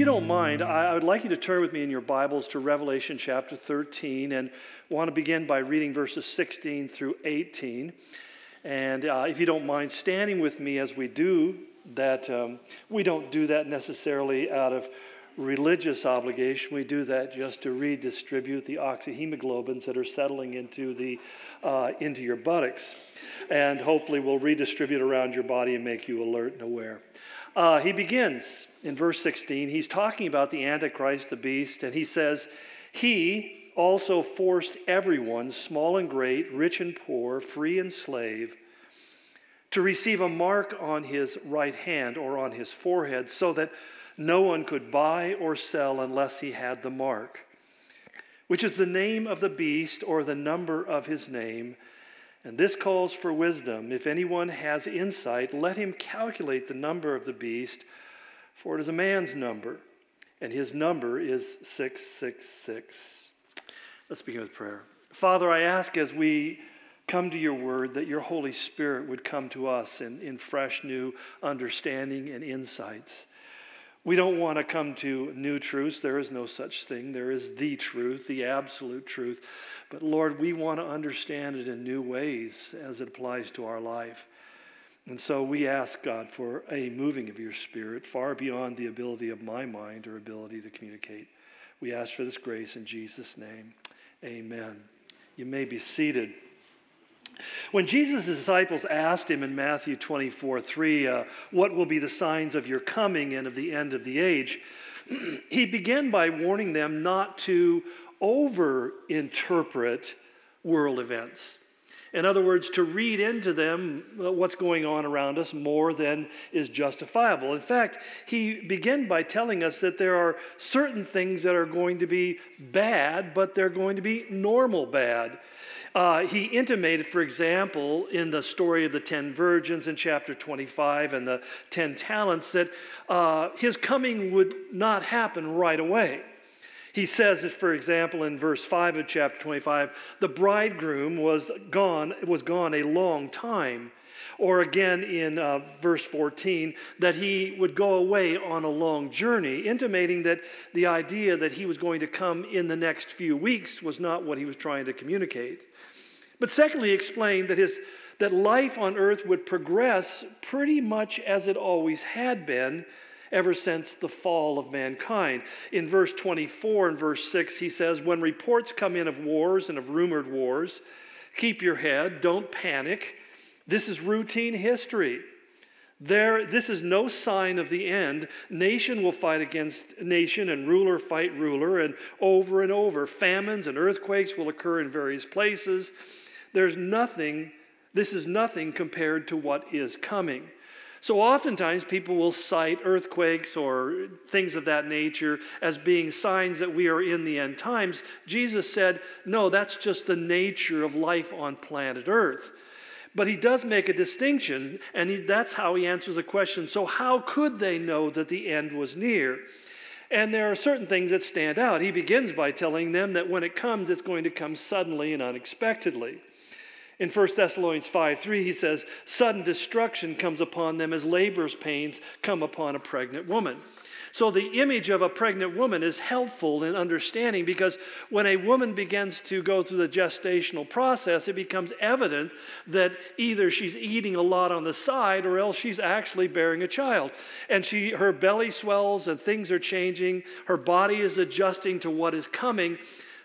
If you don't mind, I would like you to turn with me in your Bibles to Revelation chapter 13 and want to begin by reading verses 16 through 18. And uh, if you don't mind standing with me as we do that, um, we don't do that necessarily out of religious obligation. We do that just to redistribute the oxyhemoglobins that are settling into, the, uh, into your buttocks. And hopefully, will redistribute around your body and make you alert and aware. Uh, he begins in verse 16. He's talking about the Antichrist, the beast, and he says, He also forced everyone, small and great, rich and poor, free and slave, to receive a mark on his right hand or on his forehead so that no one could buy or sell unless he had the mark, which is the name of the beast or the number of his name. And this calls for wisdom. If anyone has insight, let him calculate the number of the beast, for it is a man's number, and his number is 666. Let's begin with prayer. Father, I ask as we come to your word that your Holy Spirit would come to us in, in fresh, new understanding and insights. We don't want to come to new truths. There is no such thing. There is the truth, the absolute truth. But Lord, we want to understand it in new ways as it applies to our life. And so we ask God for a moving of your spirit far beyond the ability of my mind or ability to communicate. We ask for this grace in Jesus' name. Amen. You may be seated. When Jesus' disciples asked him in Matthew 24 3, uh, What will be the signs of your coming and of the end of the age? he began by warning them not to over interpret world events. In other words, to read into them uh, what's going on around us more than is justifiable. In fact, he began by telling us that there are certain things that are going to be bad, but they're going to be normal bad. Uh, he intimated, for example, in the story of the ten virgins in chapter 25 and the ten talents, that uh, his coming would not happen right away. He says for example, in verse 5 of chapter 25, the bridegroom was gone, was gone a long time. Or again in uh, verse 14, that he would go away on a long journey, intimating that the idea that he was going to come in the next few weeks was not what he was trying to communicate. But secondly, he explained that, his, that life on earth would progress pretty much as it always had been ever since the fall of mankind. In verse 24 and verse 6, he says, When reports come in of wars and of rumored wars, keep your head, don't panic. This is routine history. There, this is no sign of the end. Nation will fight against nation and ruler fight ruler, and over and over. Famines and earthquakes will occur in various places. There's nothing, this is nothing compared to what is coming. So, oftentimes, people will cite earthquakes or things of that nature as being signs that we are in the end times. Jesus said, no, that's just the nature of life on planet Earth. But he does make a distinction, and he, that's how he answers the question so, how could they know that the end was near? And there are certain things that stand out. He begins by telling them that when it comes, it's going to come suddenly and unexpectedly. In 1 Thessalonians 5 3, he says, Sudden destruction comes upon them as labor's pains come upon a pregnant woman. So, the image of a pregnant woman is helpful in understanding because when a woman begins to go through the gestational process, it becomes evident that either she's eating a lot on the side or else she's actually bearing a child. And she, her belly swells and things are changing, her body is adjusting to what is coming.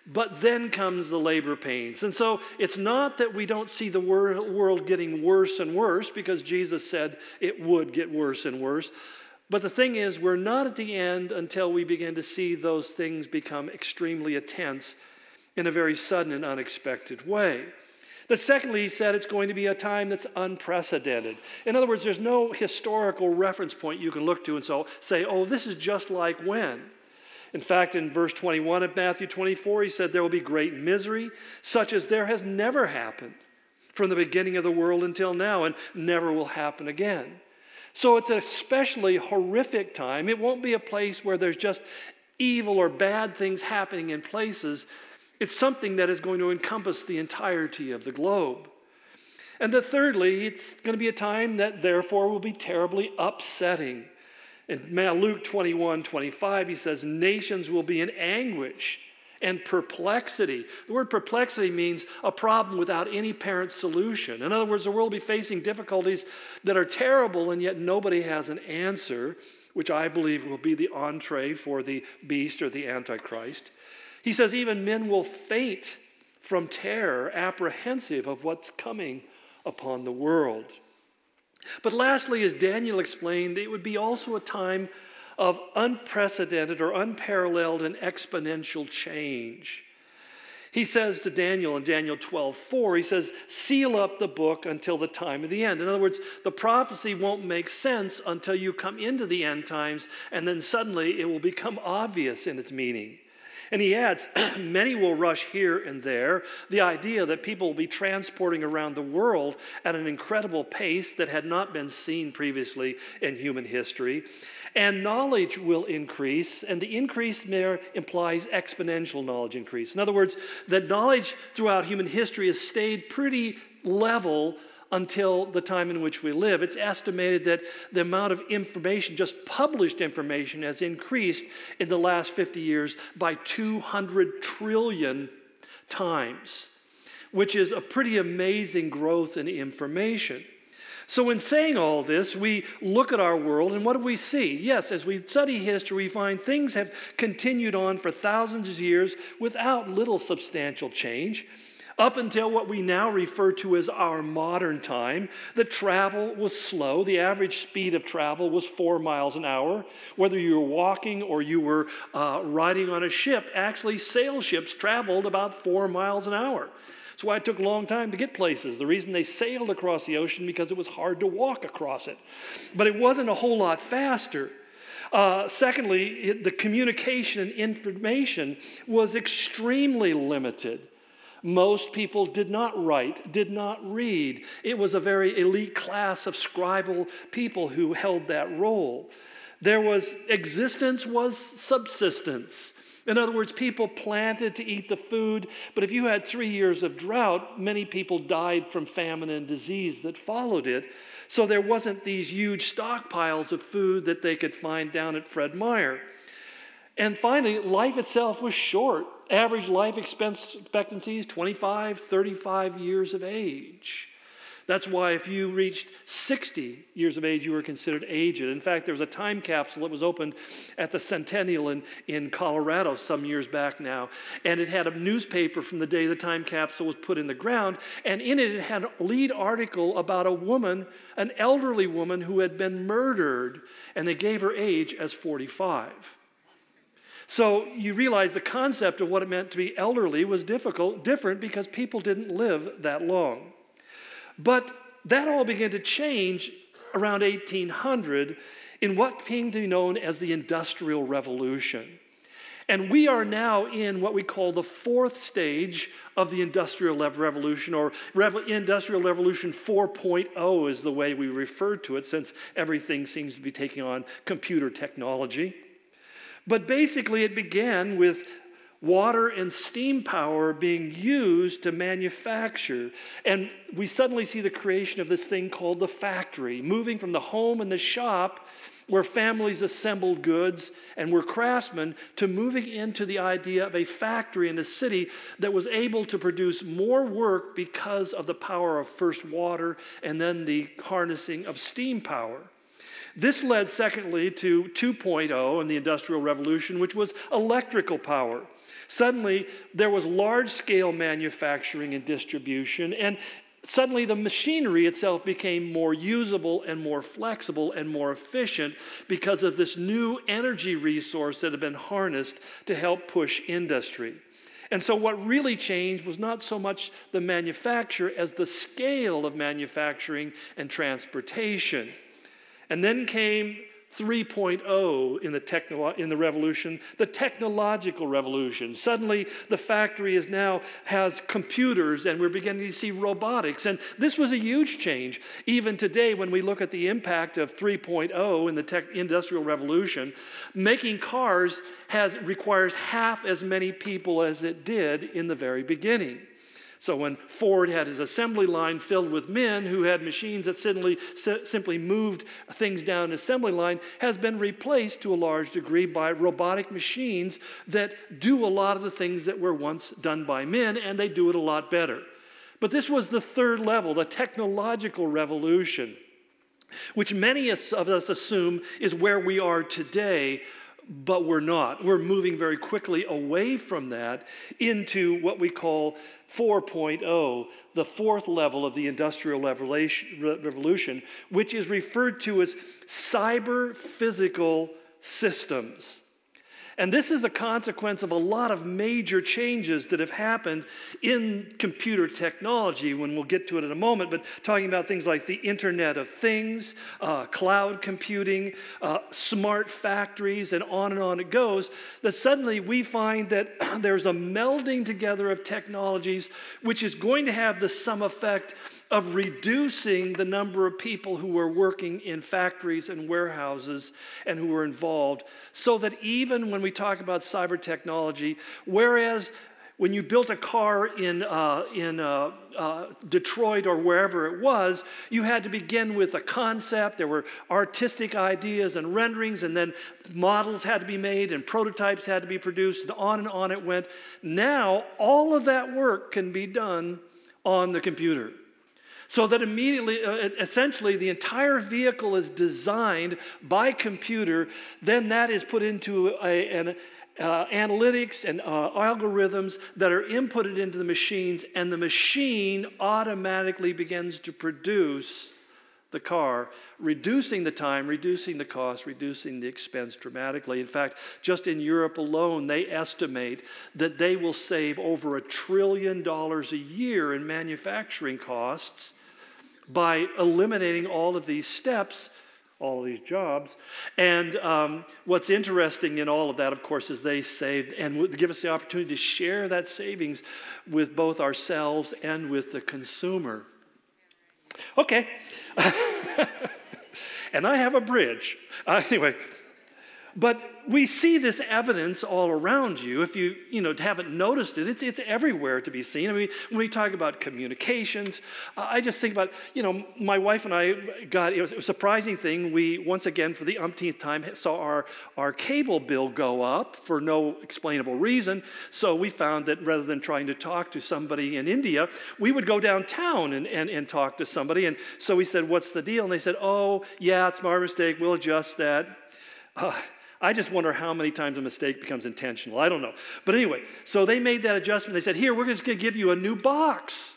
But then comes the labor pains. And so it's not that we don't see the world getting worse and worse because Jesus said it would get worse and worse. But the thing is, we're not at the end until we begin to see those things become extremely intense in a very sudden and unexpected way. But secondly, he said it's going to be a time that's unprecedented. In other words, there's no historical reference point you can look to and so say, oh, this is just like when. In fact, in verse 21 of Matthew 24, he said, There will be great misery, such as there has never happened from the beginning of the world until now, and never will happen again. So it's an especially horrific time. It won't be a place where there's just evil or bad things happening in places. It's something that is going to encompass the entirety of the globe. And then, thirdly, it's going to be a time that therefore will be terribly upsetting. In Luke 21 25, he says, Nations will be in anguish and perplexity. The word perplexity means a problem without any apparent solution. In other words, the world will be facing difficulties that are terrible, and yet nobody has an answer, which I believe will be the entree for the beast or the Antichrist. He says, even men will faint from terror, apprehensive of what's coming upon the world. But lastly, as Daniel explained, it would be also a time of unprecedented or unparalleled and exponential change. He says to Daniel in Daniel 12, 4, he says, seal up the book until the time of the end. In other words, the prophecy won't make sense until you come into the end times, and then suddenly it will become obvious in its meaning. And he adds, many will rush here and there. The idea that people will be transporting around the world at an incredible pace that had not been seen previously in human history. And knowledge will increase, and the increase there implies exponential knowledge increase. In other words, that knowledge throughout human history has stayed pretty level until the time in which we live. It's estimated that the amount of information, just published information, has increased in the last 50 years by 200 trillion times, which is a pretty amazing growth in information. So, in saying all this, we look at our world and what do we see? Yes, as we study history, we find things have continued on for thousands of years without little substantial change. Up until what we now refer to as our modern time, the travel was slow. The average speed of travel was four miles an hour. Whether you were walking or you were uh, riding on a ship, actually, sail ships traveled about four miles an hour. That's why it took a long time to get places. The reason they sailed across the ocean because it was hard to walk across it. But it wasn't a whole lot faster. Uh, secondly, it, the communication and information was extremely limited. Most people did not write, did not read. It was a very elite class of scribal people who held that role. There was existence was subsistence. In other words, people planted to eat the food, but if you had three years of drought, many people died from famine and disease that followed it. So there wasn't these huge stockpiles of food that they could find down at Fred Meyer. And finally, life itself was short. Average life expectancy is 25, 35 years of age. That's why if you reached 60 years of age, you were considered aged. In fact, there was a time capsule that was opened at the Centennial in, in Colorado some years back now. And it had a newspaper from the day the time capsule was put in the ground. And in it, it had a lead article about a woman, an elderly woman who had been murdered. And they gave her age as 45. So you realize the concept of what it meant to be elderly was difficult, different because people didn't live that long. But that all began to change around 1800 in what came to be known as the Industrial Revolution. And we are now in what we call the fourth stage of the Industrial Revolution, or Industrial Revolution 4.0 is the way we refer to it, since everything seems to be taking on computer technology. But basically, it began with water and steam power being used to manufacture. And we suddenly see the creation of this thing called the factory, moving from the home and the shop where families assembled goods and were craftsmen to moving into the idea of a factory in a city that was able to produce more work because of the power of first water and then the harnessing of steam power. This led, secondly, to 2.0 in the Industrial Revolution, which was electrical power. Suddenly, there was large scale manufacturing and distribution, and suddenly the machinery itself became more usable and more flexible and more efficient because of this new energy resource that had been harnessed to help push industry. And so, what really changed was not so much the manufacture as the scale of manufacturing and transportation. And then came 3.0 in the, technolo- in the revolution, the technological revolution. Suddenly, the factory is now has computers, and we're beginning to see robotics. And this was a huge change. Even today, when we look at the impact of 3.0 in the tech- industrial revolution, making cars has, requires half as many people as it did in the very beginning. So when Ford had his assembly line filled with men who had machines that simply, simply moved things down an assembly line, has been replaced to a large degree by robotic machines that do a lot of the things that were once done by men, and they do it a lot better. But this was the third level, the technological revolution, which many of us assume is where we are today but we're not. We're moving very quickly away from that into what we call 4.0, the fourth level of the Industrial Revolution, which is referred to as cyber physical systems. And this is a consequence of a lot of major changes that have happened in computer technology, when we'll get to it in a moment, but talking about things like the Internet of Things, uh, cloud computing, uh, smart factories, and on and on it goes, that suddenly we find that there's a melding together of technologies which is going to have the sum effect of reducing the number of people who were working in factories and warehouses and who were involved, so that even when we talk about cyber technology, whereas when you built a car in, uh, in uh, uh, Detroit or wherever it was, you had to begin with a concept. There were artistic ideas and renderings, and then models had to be made, and prototypes had to be produced, and on and on it went. Now, all of that work can be done on the computer. So that immediately, uh, essentially, the entire vehicle is designed by computer. Then that is put into a, an uh, analytics and uh, algorithms that are inputted into the machines, and the machine automatically begins to produce the car, reducing the time, reducing the cost, reducing the expense dramatically. In fact, just in Europe alone, they estimate that they will save over a trillion dollars a year in manufacturing costs by eliminating all of these steps all these jobs. And um, what's interesting in all of that, of course, is they saved and give us the opportunity to share that savings with both ourselves and with the consumer. Okay. and I have a bridge. Uh, anyway, but we see this evidence all around you. If you, you know, haven't noticed it, it's, it's everywhere to be seen. I mean, when we talk about communications, I just think about, you know, my wife and I got, it was a surprising thing. We, once again, for the umpteenth time, saw our, our cable bill go up for no explainable reason. So we found that rather than trying to talk to somebody in India, we would go downtown and, and, and talk to somebody. And so we said, What's the deal? And they said, Oh, yeah, it's my mistake. We'll adjust that. Uh, I just wonder how many times a mistake becomes intentional. I don't know. But anyway, so they made that adjustment. They said, Here, we're just going to give you a new box.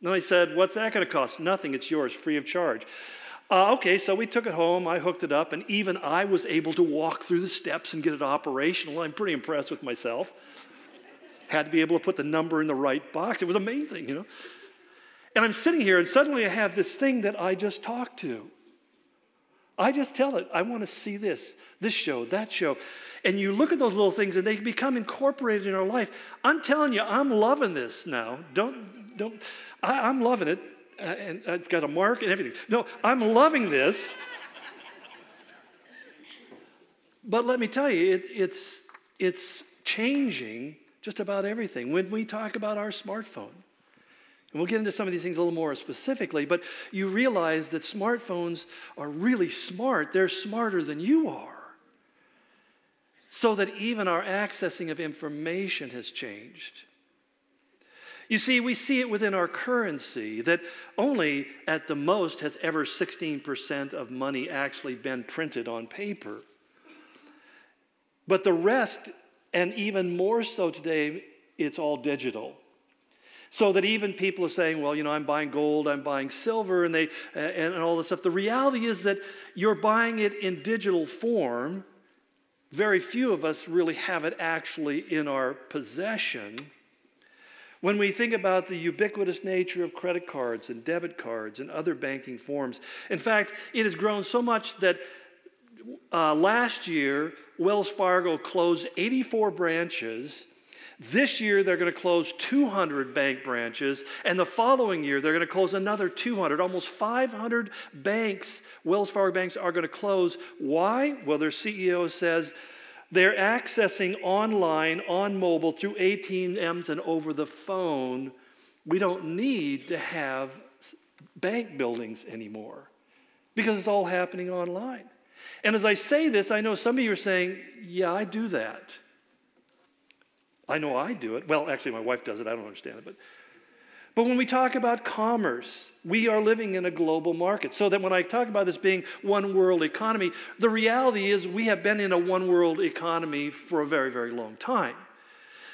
And I said, What's that going to cost? Nothing. It's yours, free of charge. Uh, okay, so we took it home. I hooked it up, and even I was able to walk through the steps and get it operational. I'm pretty impressed with myself. Had to be able to put the number in the right box. It was amazing, you know. And I'm sitting here, and suddenly I have this thing that I just talked to. I just tell it, I want to see this, this show, that show. And you look at those little things and they become incorporated in our life. I'm telling you, I'm loving this now. Don't, don't, I, am loving it. Uh, and I've got a mark and everything. No, I'm loving this. but let me tell you, it, it's, it's changing just about everything. When we talk about our smartphone, and we'll get into some of these things a little more specifically, but you realize that smartphones are really smart. They're smarter than you are. So that even our accessing of information has changed. You see, we see it within our currency that only at the most has ever 16% of money actually been printed on paper. But the rest, and even more so today, it's all digital. So that even people are saying, well, you know, I'm buying gold, I'm buying silver, and, they, and, and all this stuff. The reality is that you're buying it in digital form. Very few of us really have it actually in our possession. When we think about the ubiquitous nature of credit cards and debit cards and other banking forms, in fact, it has grown so much that uh, last year, Wells Fargo closed 84 branches this year, they're going to close 200 bank branches, and the following year, they're going to close another 200. Almost 500 banks, Wells Fargo banks, are going to close. Why? Well, their CEO says they're accessing online, on mobile, through ATMs and over the phone We don't need to have bank buildings anymore because it's all happening online. And as I say this, I know some of you are saying, Yeah, I do that. I know I do it. Well, actually, my wife does it. I don't understand it. But, but when we talk about commerce, we are living in a global market. So that when I talk about this being one world economy, the reality is we have been in a one world economy for a very, very long time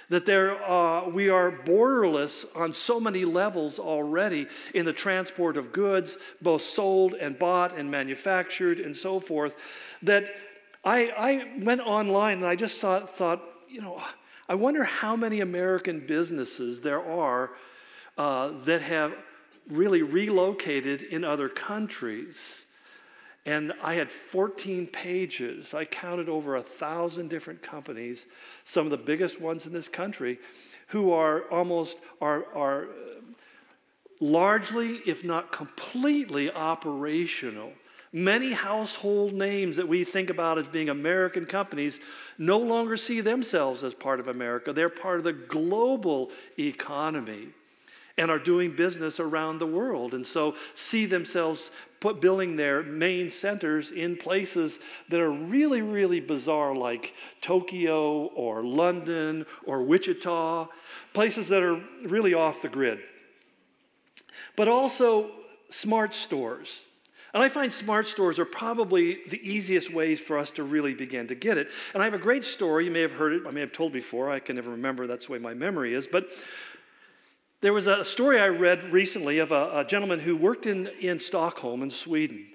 that there, uh, we are borderless on so many levels already in the transport of goods, both sold and bought and manufactured and so forth, that I, I went online and I just saw, thought, you know, I wonder how many American businesses there are uh, that have really relocated in other countries and I had 14 pages. I counted over a thousand different companies, some of the biggest ones in this country, who are almost are, are largely, if not completely, operational. Many household names that we think about as being American companies no longer see themselves as part of America. They're part of the global economy and are doing business around the world. And so see themselves put building their main centers in places that are really, really bizarre, like Tokyo or London or Wichita, places that are really off the grid. But also smart stores. And I find smart stores are probably the easiest ways for us to really begin to get it. And I have a great story. You may have heard it, I may have told before. I can never remember. That's the way my memory is. But there was a story I read recently of a, a, gentleman who worked in, in Stockholm in Sweden.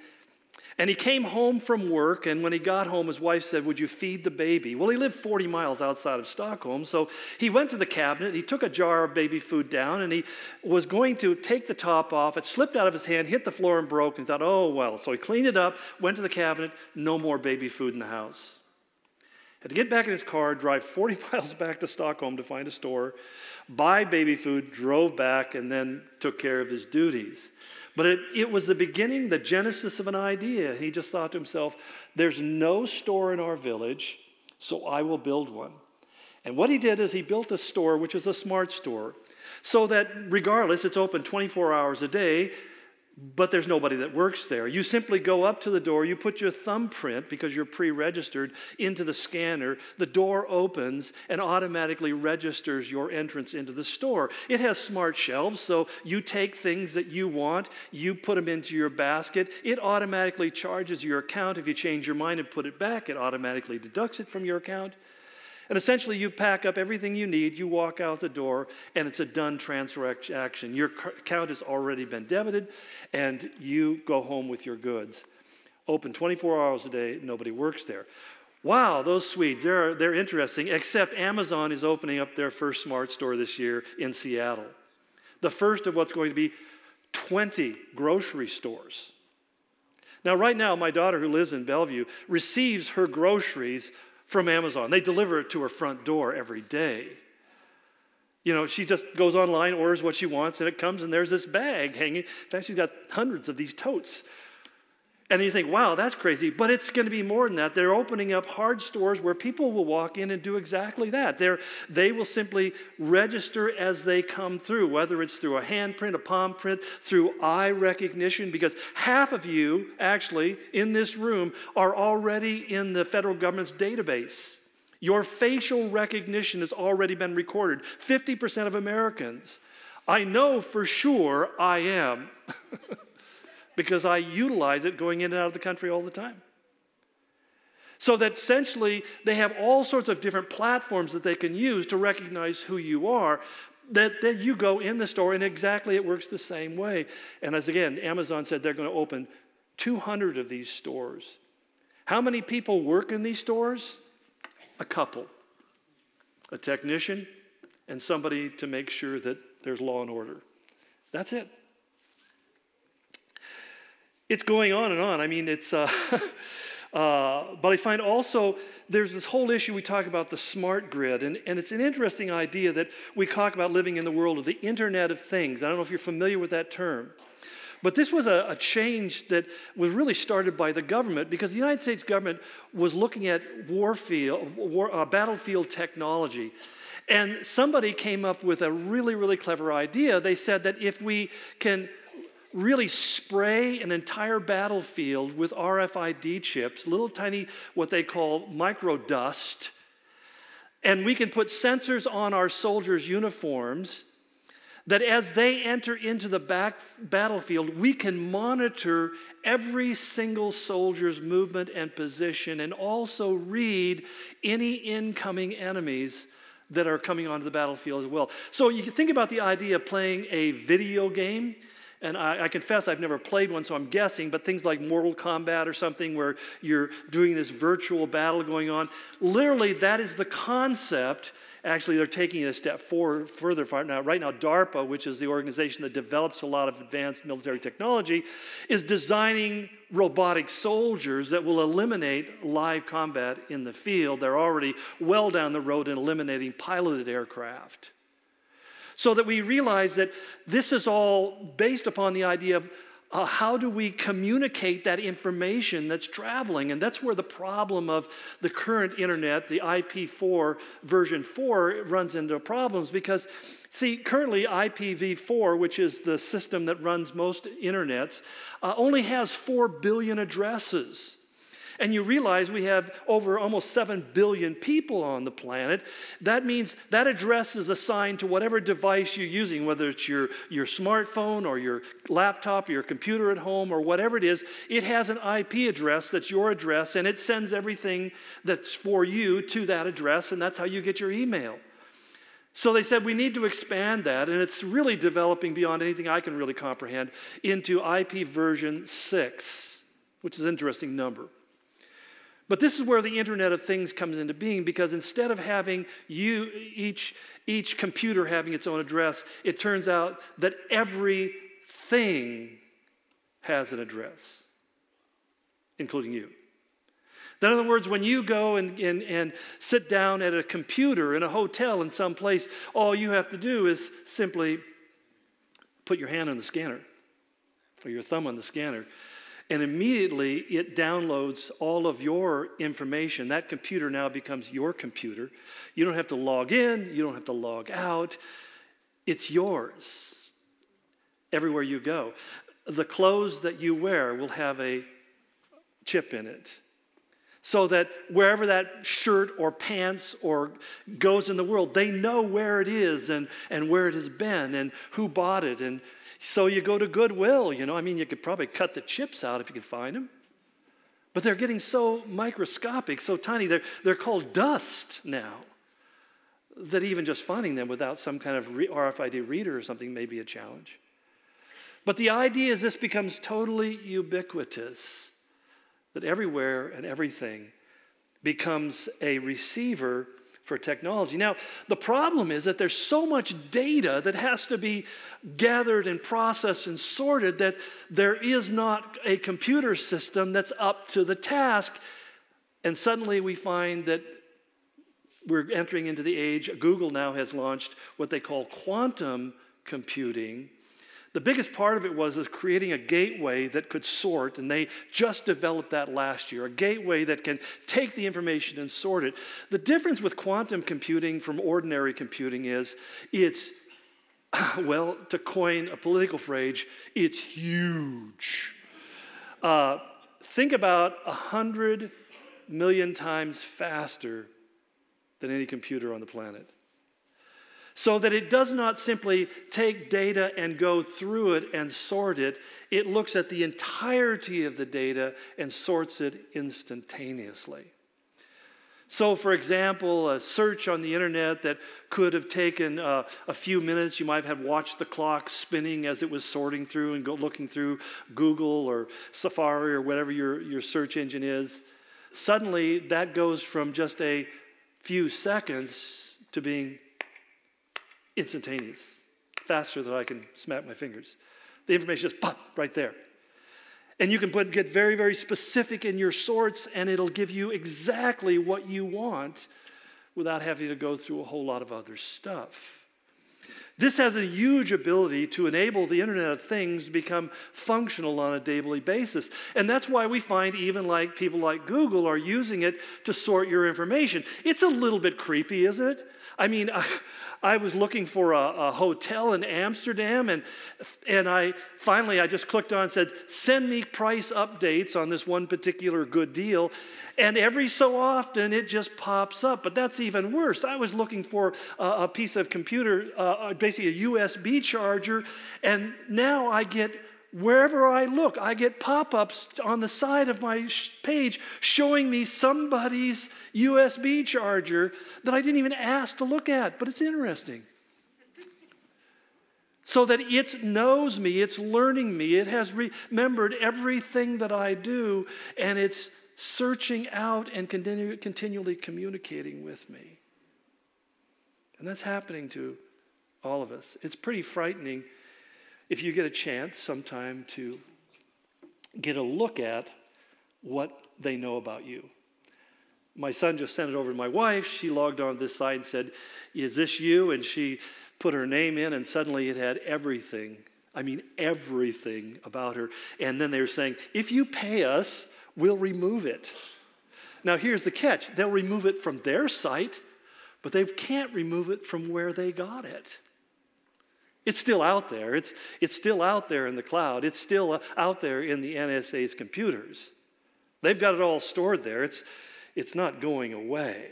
And he came home from work, and when he got home, his wife said, Would you feed the baby? Well, he lived 40 miles outside of Stockholm, so he went to the cabinet, he took a jar of baby food down, and he was going to take the top off. It slipped out of his hand, hit the floor, and broke, and he thought, Oh, well. So he cleaned it up, went to the cabinet, no more baby food in the house had to get back in his car, drive 40 miles back to Stockholm to find a store, buy baby food, drove back, and then took care of his duties. But it, it was the beginning, the genesis of an idea. He just thought to himself, there's no store in our village, so I will build one. And what he did is he built a store, which is a smart store, so that regardless, it's open 24 hours a day but there's nobody that works there. You simply go up to the door, you put your thumbprint, because you're pre registered, into the scanner. The door opens and automatically registers your entrance into the store. It has smart shelves, so you take things that you want, you put them into your basket. It automatically charges your account. If you change your mind and put it back, it automatically deducts it from your account. And essentially, you pack up everything you need, you walk out the door, and it's a done transaction. Your account has already been debited, and you go home with your goods. Open 24 hours a day, nobody works there. Wow, those Swedes, they're, they're interesting, except Amazon is opening up their first smart store this year in Seattle. The first of what's going to be 20 grocery stores. Now, right now, my daughter, who lives in Bellevue, receives her groceries from Amazon. They deliver it to her front door every day. You know, she just goes online, orders what she wants, and it comes, and there's this bag hanging. In fact, she's got hundreds of these totes. And you think, wow, that's crazy. But it's going to be more than that. They're opening up hard stores where people will walk in and do exactly that. They're, they will simply register as they come through, whether it's through a handprint, a palm print, through eye recognition, because half of you, actually, in this room, are already in the federal government's database. Your facial recognition has already been recorded. 50% of Americans. I know for sure I am. because I utilize it going in and out of the country all the time. So that essentially they have all sorts of different platforms that they can use to recognize who you are. That, that you go in the store and exactly it works the same way. And as again, Amazon said they're going to open 200 of these stores. How many people work in these stores? A couple a technician and somebody to make sure that there's law and order. That's it it's going on and on. I mean, it's, uh, uh, but I find also there's this whole issue we talk about the smart grid, and, and it's an interesting idea that we talk about living in the world of the Internet of Things. I don't know if you're familiar with that term. But this was a, a, change that was really started by the government because the United States government was looking at warfield, war, uh, battlefield technology And somebody came up with a really, really clever idea. They said that if we can really spray an entire battlefield with RFID chips, little tiny, what they call micro dust, and we can put sensors on our soldiers' uniforms that as they enter into the back battlefield, we can monitor every single soldier's movement and position and also read any incoming enemies that are coming onto the battlefield as well. So you can think about the idea of playing a video game and I, I, confess I've never played one, so I'm guessing, but things like Mortal Kombat or something where you're doing this virtual battle going on, literally that is the concept. Actually, they're taking it a step forward, further. Now, right now, DARPA, which is the organization that develops a lot of advanced military technology, is designing robotic soldiers that will eliminate live combat in the field. They're already well down the road in eliminating piloted aircraft. So that we realize that this is all based upon the idea of uh, how do we communicate that information that's traveling? And that's where the problem of the current internet, the IP4 version 4, runs into problems because, see, currently IPv4, which is the system that runs most internets, uh, only has 4 billion addresses and you realize we have over almost 7 billion people on the planet, that means that address is assigned to whatever device you're using, whether it's your, your smartphone or your laptop or your computer at home or whatever it is. It has an IP address that's your address, and it sends everything that's for you to that address, and that's how you get your email. So they said we need to expand that, and it's really developing beyond anything I can really comprehend into IP version 6, which is an interesting number. But this is where the Internet of Things comes into being because instead of having you, each, each computer having its own address, it turns out that everything has an address, including you. In other words, when you go and, and, and sit down at a computer in a hotel in some place, all you have to do is simply put your hand on the scanner or your thumb on the scanner and immediately it downloads all of your information. That computer now becomes your computer. You don't have to log in, you don't have to log out. It's yours everywhere you go. The clothes that you wear will have a chip in it. So that wherever that shirt or pants or goes in the world, they know where it is and, and where it has been and who bought it and so you go to Goodwill, you know, I mean, you could probably cut the chips out if you could find them. But they're getting so microscopic, so tiny, they're, they're called dust now. That even just finding them without some kind of RFID reader or something may be a challenge. But the idea is this becomes totally ubiquitous, that everywhere and everything becomes a receiver for technology. Now, the problem is that there's so much data that has to be gathered and processed and sorted that there is not a computer system that's up to the task. And suddenly we find that we're entering into the age, Google now has launched what they call quantum computing the biggest part of it was is creating a gateway that could sort, and they just developed that last year. A gateway that can take the information and sort it. The difference with quantum computing from ordinary computing is it's, well, to coin a political phrase, it's huge. Uh, think about a hundred million times faster than any computer on the planet so that it does not simply take data and go through it and sort it. It looks at the entirety of the data and sorts it instantaneously. So, for example, a search on the internet that could have taken uh, a few minutes, you might have watched the clock spinning as it was sorting through and looking through Google or Safari or whatever your, your search engine is. Suddenly, that goes from just a few seconds to being instantaneous, faster than I can snap my fingers. The information just pop right there. And you can put, get very, very specific in your sorts, and it'll give you exactly what you want without having to go through a whole lot of other stuff. This has a huge ability to enable the Internet of Things to become functional on a daily basis. And that's why we find even like people like Google are using it to sort your information. It's a little bit creepy, isn't it? I mean, I, I was looking for a, a, hotel in Amsterdam, and, and I finally I just clicked on and said, send me price updates on this one particular good deal. And every so often it just pops up. But that's even worse. I was looking for a, a piece of computer, uh, basically a USB charger, and now I get wherever I look, I get pop ups on the side of my page showing me somebody's USB charger that I didn't even ask to look at, but it's interesting. So that it knows me, it's learning me, it has remembered everything that I do, and it's searching out and continue, continually communicating with me. And that's happening to all of us. It's pretty frightening if you get a chance sometime to get a look at what they know about you. My son just sent it over to my wife. She logged on this site and said, Is this you? And she put her name in, and suddenly it had everything. I mean, everything about her. And then they were saying, If you pay us, we'll remove it. Now, here's the catch they'll remove it from their site, but they can't remove it from where they got it. It's still out there. It's, it's still out there in the cloud. It's still uh, out there in the NSA's computers. They've got it all stored there. It's, it's not going away.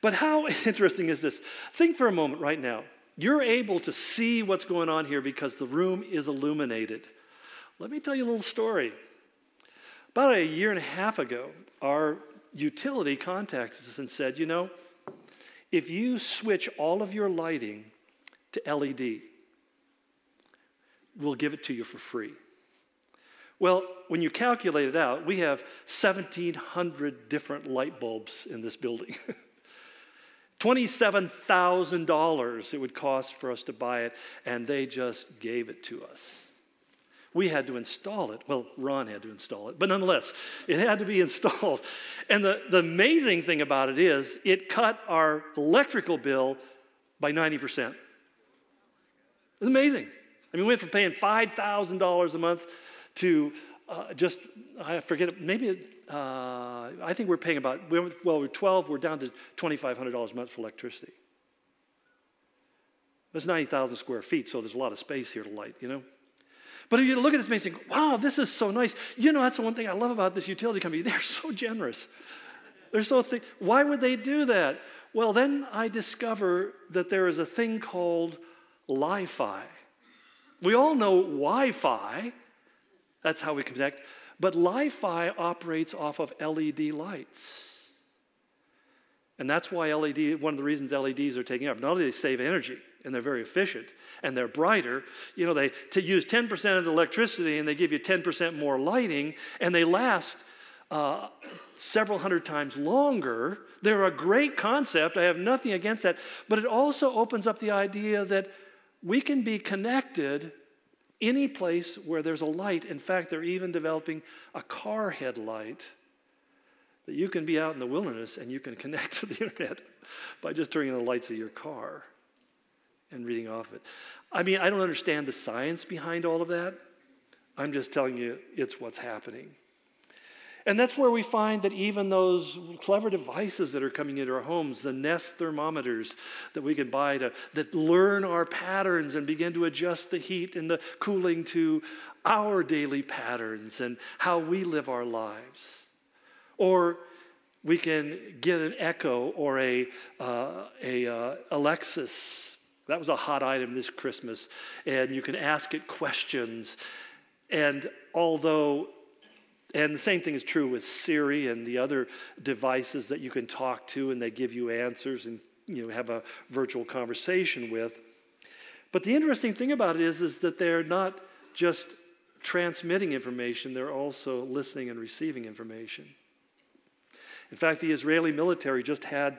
But how interesting is this? Think for a moment right now. You're able to see what's going on here because the room is illuminated. Let me tell you a little story. About a year and a half ago, our utility contacted us and said, you know, if you switch all of your lighting to LED. We'll give it to you for free. Well, when you calculate it out, we have 1,700 different light bulbs in this building. $27,000 it would cost for us to buy it, and they just gave it to us. We had to install it. Well, Ron had to install it, but nonetheless, it had to be installed. And the, the amazing thing about it is, it cut our electrical bill by 90%. It's amazing. I mean, we went from paying $5,000 a month to uh, just, I forget, maybe, uh, I think we're paying about, well, we're 12, we're down to $2,500 a month for electricity. That's 90,000 square feet, so there's a lot of space here to light, you know? But if you look at this and think, wow, this is so nice. You know, that's the one thing I love about this utility company. They're so generous. They're so. Why would they do that? Well, then I discover that there is a thing called Li Fi. We all know Wi Fi, that's how we connect, but Li Fi operates off of LED lights. And that's why LED, one of the reasons LEDs are taking up. Not only they save energy and they're very efficient and they're brighter, you know, they to use 10% of the electricity and they give you 10% more lighting and they last uh, several hundred times longer. They're a great concept. I have nothing against that. But it also opens up the idea that we can be connected any place where there's a light. In fact, they're even developing a car headlight that you can be out in the wilderness and you can connect to the internet by just turning on the lights of your car and reading off it. I mean, I don't understand the science behind all of that. I'm just telling you it's what's happening. And that's where we find that even those clever devices that are coming into our homes, the Nest thermometers that we can buy to, that learn our patterns and begin to adjust the heat and the cooling to our daily patterns and how we live our lives. Or we can get an Echo or a, uh, a uh, Alexis. That was a hot item this Christmas. And you can ask it questions. And although and the same thing is true with Siri and the other devices that you can talk to and they give you answers and you know have a virtual conversation with. But the interesting thing about it is, is that they're not just transmitting information, they're also listening and receiving information. In fact, the Israeli military just had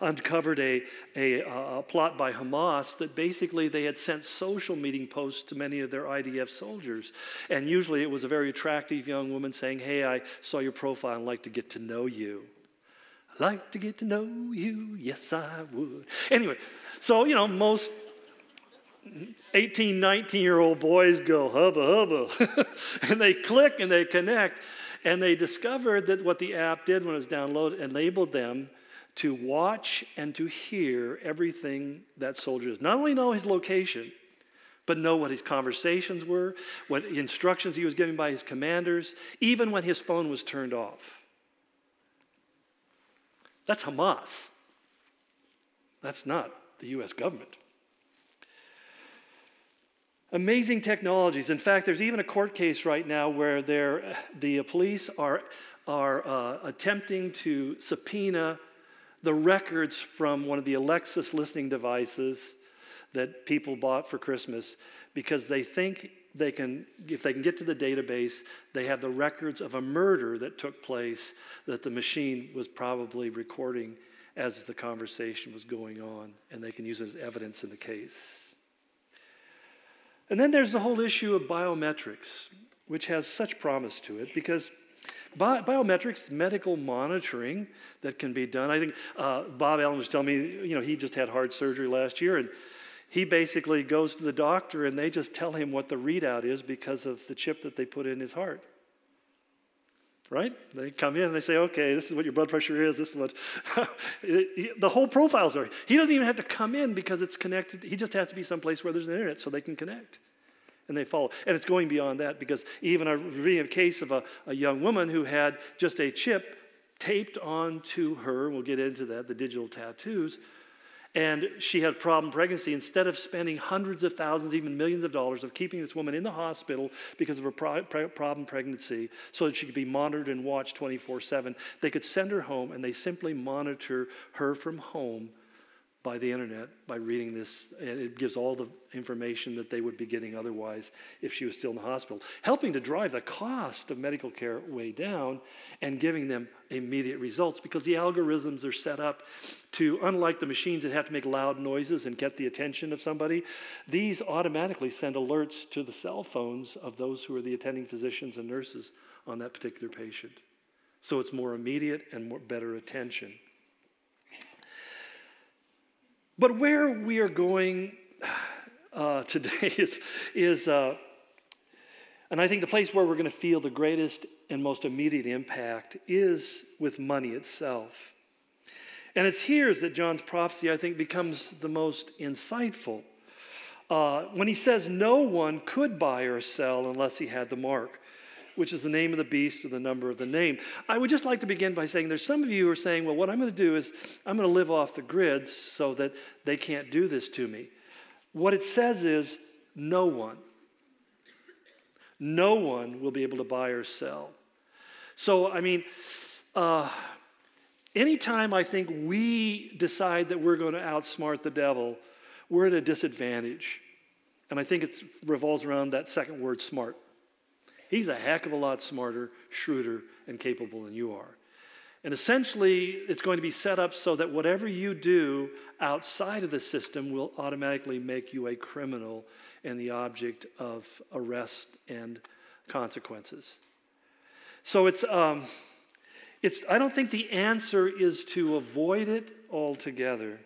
uncovered a, a, a, plot by Hamas that basically they had sent social meeting posts to many of their IDF soldiers. And usually it was a very attractive young woman saying, Hey, I saw your profile and like to get to know you. like to get to know you. Yes, I would. Anyway, so, you know, most 18, 19 year old boys go hubba hubba. and they click and they connect. And they discovered that what the app did when it was downloaded enabled them to watch and to hear everything that soldier does. Not only know his location, but know what his conversations were, what instructions he was given by his commanders, even when his phone was turned off. That's Hamas. That's not the U.S. government. Amazing technologies. In fact, there's even a court case right now where the police are, are uh, attempting to subpoena the records from one of the Alexa's listening devices that people bought for Christmas because they think they can, if they can get to the database, they have the records of a murder that took place that the machine was probably recording as the conversation was going on, and they can use it as evidence in the case. And then there's the whole issue of biometrics, which has such promise to it because Bi- biometrics, medical monitoring that can be done. I think uh, Bob Allen was telling me, you know, he just had heart surgery last year, and he basically goes to the doctor and they just tell him what the readout is because of the chip that they put in his heart. Right? They come in and they say, okay, this is what your blood pressure is. This is what the whole profile's there. He doesn't even have to come in because it's connected. He just has to be someplace where there's an internet so they can connect and they follow. And it's going beyond that because even I reading a case of a, a young woman who had just a chip taped onto her, we'll get into that, the digital tattoos, and she had problem pregnancy. Instead of spending hundreds of thousands, even millions of dollars of keeping this woman in the hospital because of her pro- problem pregnancy so that she could be monitored and watched 24 7, they could send her home and they simply monitor her from home by the internet by reading this, and it gives all the information that they would be getting otherwise if she was still in the hospital, helping to drive the cost of medical care way down and giving them immediate results because the algorithms are set up to, unlike the machines that have to make loud noises and get the attention of somebody, these automatically send alerts to the cell phones of those who are the attending physicians and nurses on that particular patient. So it's more immediate and more better attention. But where we are going uh, today is, is uh, and I think the place where we're going to feel the greatest and most immediate impact is with money itself. And it's here that John's prophecy, I think, becomes the most insightful. Uh, when he says no one could buy or sell unless he had the mark which is the name of the beast or the number of the name. I would just like to begin by saying there's some of you who are saying, well, what I'm going to do is I'm going to live off the grid so that they can't do this to me. What it says is no one. No one will be able to buy or sell. So, I mean, uh, anytime I think we decide that we're going to outsmart the devil, we're at a disadvantage. And I think it revolves around that second word, smart. He's a heck of a lot smarter, shrewder, and capable than you are. And essentially, it's going to be set up so that whatever you do outside of the system will automatically make you a criminal and the object of arrest and consequences. So it's, um, it's, I don't think the answer is to avoid it altogether.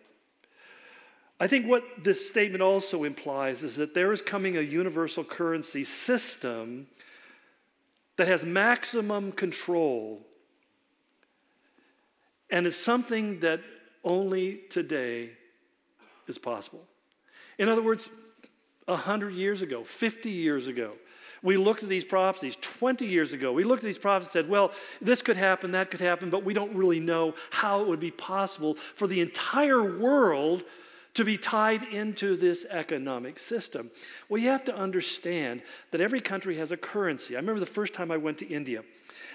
I think what this statement also implies is that there is coming a universal currency system that has maximum control and is something that only today is possible. In other words, 100 years ago, 50 years ago, we looked at these prophecies 20 years ago. We looked at these prophecies and said, well, this could happen, that could happen, but we don't really know how it would be possible for the entire world to be tied into this economic system. Well, you have to understand that every country has a currency. I remember the first time I went to India.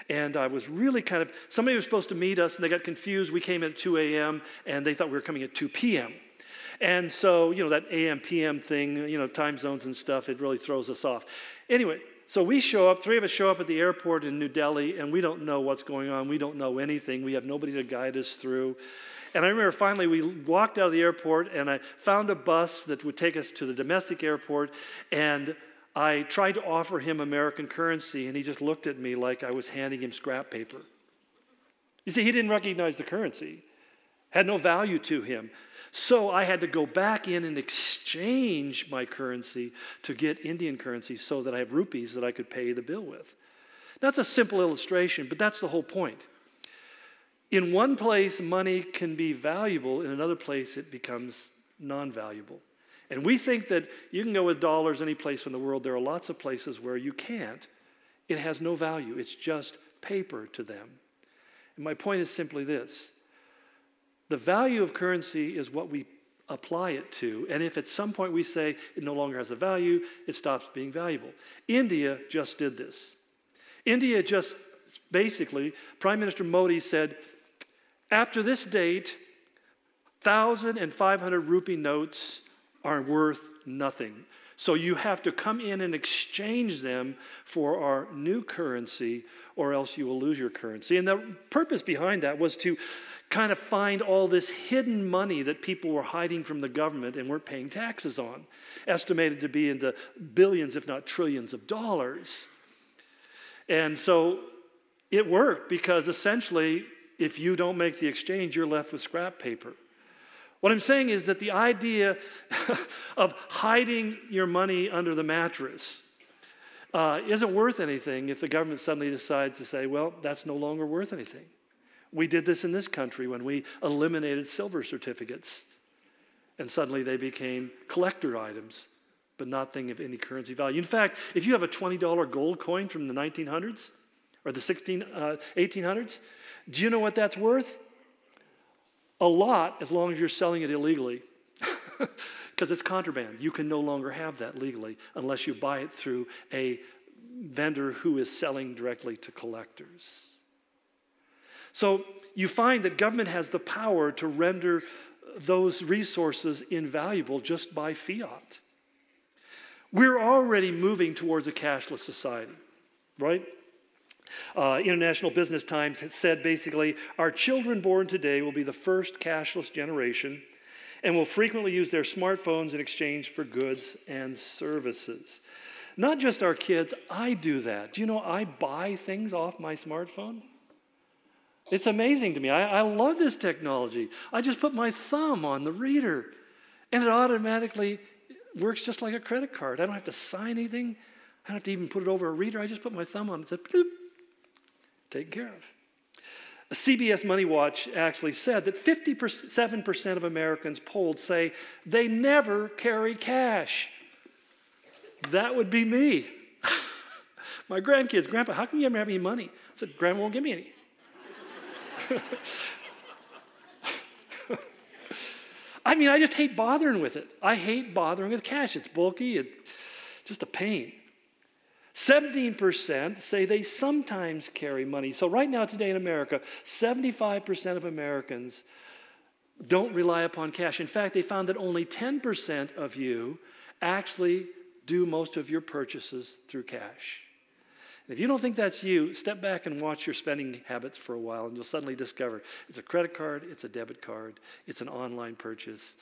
And I was really kind of, somebody was supposed to meet us and they got confused. We came at 2 a.m. and they thought we were coming at 2 p.m. And so, you know, that AM, PM thing, you know, time zones and stuff, it really throws us off. Anyway, so we show up, three of us show up at the airport in New Delhi, and we don't know what's going on. We don't know anything. We have nobody to guide us through. And I remember finally we walked out of the airport and I found a bus that would take us to the domestic airport. And I tried to offer him American currency, and he just looked at me like I was handing him scrap paper. You see, he didn't recognize the currency, had no value to him. So I had to go back in and exchange my currency to get Indian currency so that I have rupees that I could pay the bill with. That's a simple illustration, but that's the whole point. In one place, money can be valuable, in another place, it becomes non valuable. And we think that you can go with dollars any place in the world. There are lots of places where you can't. It has no value, it's just paper to them. And my point is simply this the value of currency is what we apply it to. And if at some point we say it no longer has a value, it stops being valuable. India just did this. India just basically, Prime Minister Modi said, after this date, 1,500 rupee notes are worth nothing. So you have to come in and exchange them for our new currency, or else you will lose your currency. And the purpose behind that was to kind of find all this hidden money that people were hiding from the government and weren't paying taxes on, estimated to be in the billions, if not trillions, of dollars. And so it worked because essentially, if you don't make the exchange, you're left with scrap paper. What I'm saying is that the idea of hiding your money under the mattress uh, isn't worth anything if the government suddenly decides to say, well, that's no longer worth anything. We did this in this country when we eliminated silver certificates. And suddenly they became collector items, but nothing of any currency value. In fact, if you have a $20 gold coin from the 1900s or the 16, uh, 1800s, do you know what that's worth? A lot as long as you're selling it illegally. Because it's contraband. You can no longer have that legally unless you buy it through a vendor who is selling directly to collectors. So you find that government has the power to render those resources invaluable just by fiat. We're already moving towards a cashless society, right? Uh, International Business Times said basically our children born today will be the first cashless generation and will frequently use their smartphones in exchange for goods and services. Not just our kids, I do that. Do you know I buy things off my smartphone? It's amazing to me. I, I love this technology. I just put my thumb on the reader and it automatically works just like a credit card. I don't have to sign anything. I don't have to even put it over a reader. I just put my thumb on it. It says, bloop, taken care of. A CBS Money Watch actually said that 57% of Americans polled say they never carry cash. That would be me. my grandkids, Grandpa, how come you never have any money? I said, Grandma won't give me any. I mean, I just hate bothering with it. I hate bothering with cash. It's bulky, it's just a pain. 17% say they sometimes carry money. So, right now, today in America, 75% of Americans don't rely upon cash. In fact, they found that only 10% of you actually do most of your purchases through cash. If you don't think that's you, step back and watch your spending habits for a while, and you'll suddenly discover it's a credit card, it's a debit card, it's an online purchase.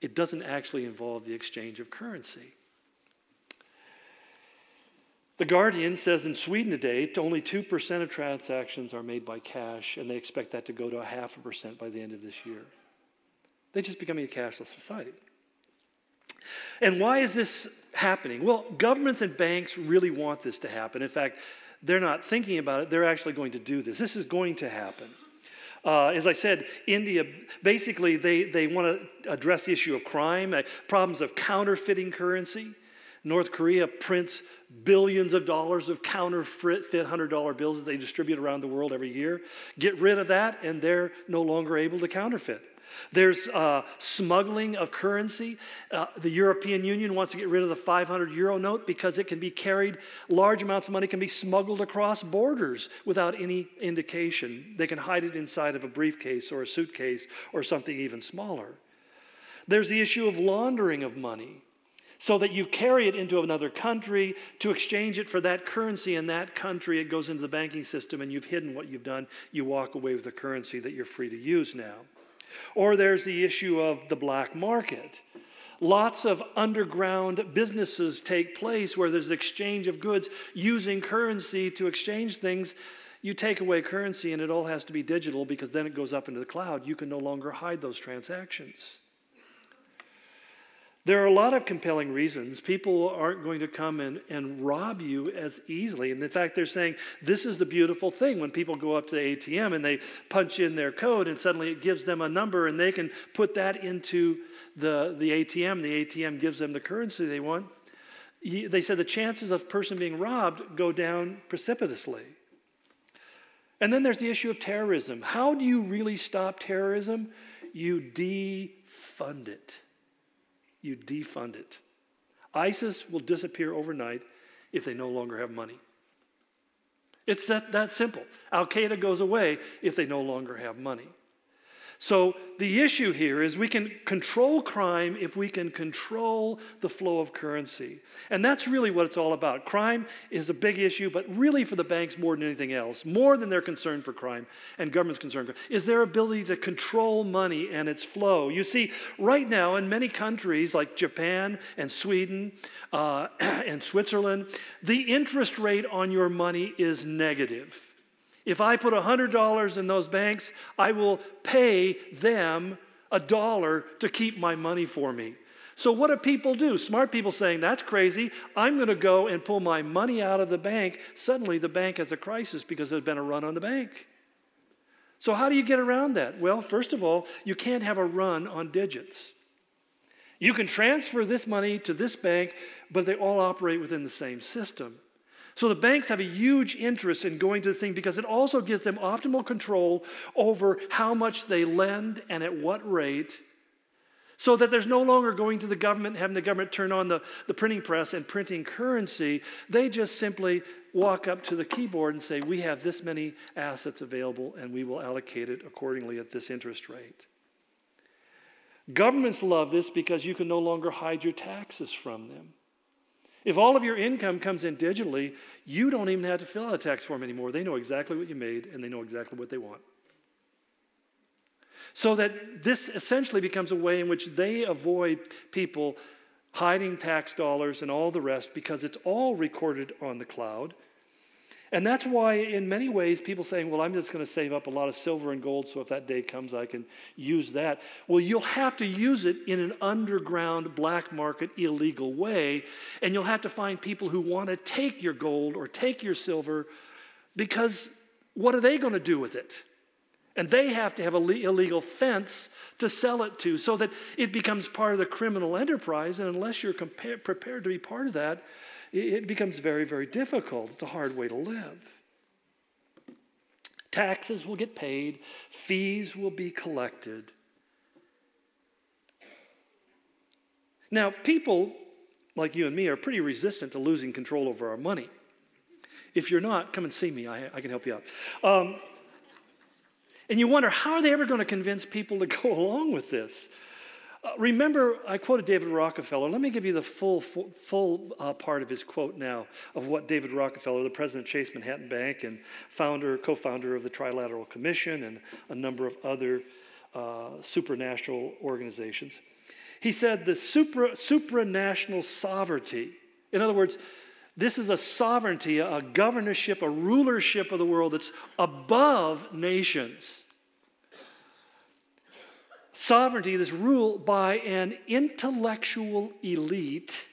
It doesn't actually involve the exchange of currency. The Guardian says in Sweden today, only 2% of transactions are made by cash, and they expect that to go to a half a percent by the end of this year. They're just becoming a cashless society. And why is this happening? Well, governments and banks really want this to happen. In fact, they're not thinking about it, they're actually going to do this. This is going to happen. Uh, as I said, India, basically, they, they want to address the issue of crime, uh, problems of counterfeiting currency. North Korea prints billions of dollars of counterfeit $100 bills that they distribute around the world every year. Get rid of that, and they're no longer able to counterfeit. There's uh, smuggling of currency. Uh, the European Union wants to get rid of the 500 euro note because it can be carried, large amounts of money can be smuggled across borders without any indication. They can hide it inside of a briefcase or a suitcase or something even smaller. There's the issue of laundering of money so that you carry it into another country to exchange it for that currency in that country. It goes into the banking system and you've hidden what you've done. You walk away with a currency that you're free to use now. Or there's the issue of the black market. Lots of underground businesses take place where there's exchange of goods using currency to exchange things you take away currency and it all has to be digital because then it goes up into the cloud. You can no longer hide those transactions. There are a lot of compelling reasons. People aren't going to come and, and rob you as easily. And in fact, they're saying this is the beautiful thing when people go up to the ATM and they punch in their code and suddenly it gives them a number and they can put that into the, the ATM. The ATM gives them the currency they want. They said the chances of person being robbed go down precipitously. And then there's the issue of terrorism. How do you really stop terrorism? You defund it you defund it. ISIS will disappear overnight if they no longer have money. It's that, that simple. Al Qaeda goes away if they no longer have money. So the issue here is we can control crime if we can control the flow of currency. And that's really what it's all about. Crime is a big issue, but really for the banks more than anything else, more than their concern for crime and government's concern for is their ability to control money and its flow. You see, right now in many countries like Japan and Sweden uh, and Switzerland, the interest rate on your money is negative. If I put $100 in those banks, I will pay them a dollar to keep my money for me. So, what do people do? Smart people saying, That's crazy. I'm going to go and pull my money out of the bank. Suddenly, the bank has a crisis because there's been a run on the bank. So, how do you get around that? Well, first of all, you can't have a run on digits. You can transfer this money to this bank, but they all operate within the same system. So the banks have a huge interest in going to this thing because it also gives them optimal control over how much they lend and at what rate. So that there's no longer going to the government, having the government turn on the, the printing press and printing currency. They just simply walk up to the keyboard and say, We have this many assets available and we will allocate it accordingly at this interest rate. Governments love this because you can no longer hide your taxes from them. If all of your income comes in digitally, you don't even have to fill out a tax form anymore. They know exactly what you made and they know exactly what they want. So that this essentially becomes a way in which they avoid people hiding tax dollars and all the rest because it's all recorded on the cloud. And that's why, in many ways, people saying, Well, I'm just going to save up a lot of silver and gold so if that day comes, I can use that. Well, you'll have to use it in an underground, black market, illegal way. And you'll have to find people who want to take your gold or take your silver because what are they going to do with it? And they have to have an illegal fence to sell it to so that it becomes part of the criminal enterprise. And unless you're prepared to be part of that, it becomes very, very difficult. It's a hard way to live. Taxes will get paid, fees will be collected. Now, people like you and me are pretty resistant to losing control over our money. If you're not, come and see me. I, I can help you out. Um, and you wonder, how are they ever going to convince people to go along with this? Uh, remember, I quoted David Rockefeller. Let me give you the full, full, full uh, part of his quote now of what David Rockefeller, the president of Chase Manhattan Bank and founder, co-founder of the Trilateral Commission and a number of other uh, supranational organizations. He said the supra, supranational sovereignty. In other words, this is a sovereignty, a governorship, a rulership of the world that's above nations sovereignty that's ruled by an intellectual elite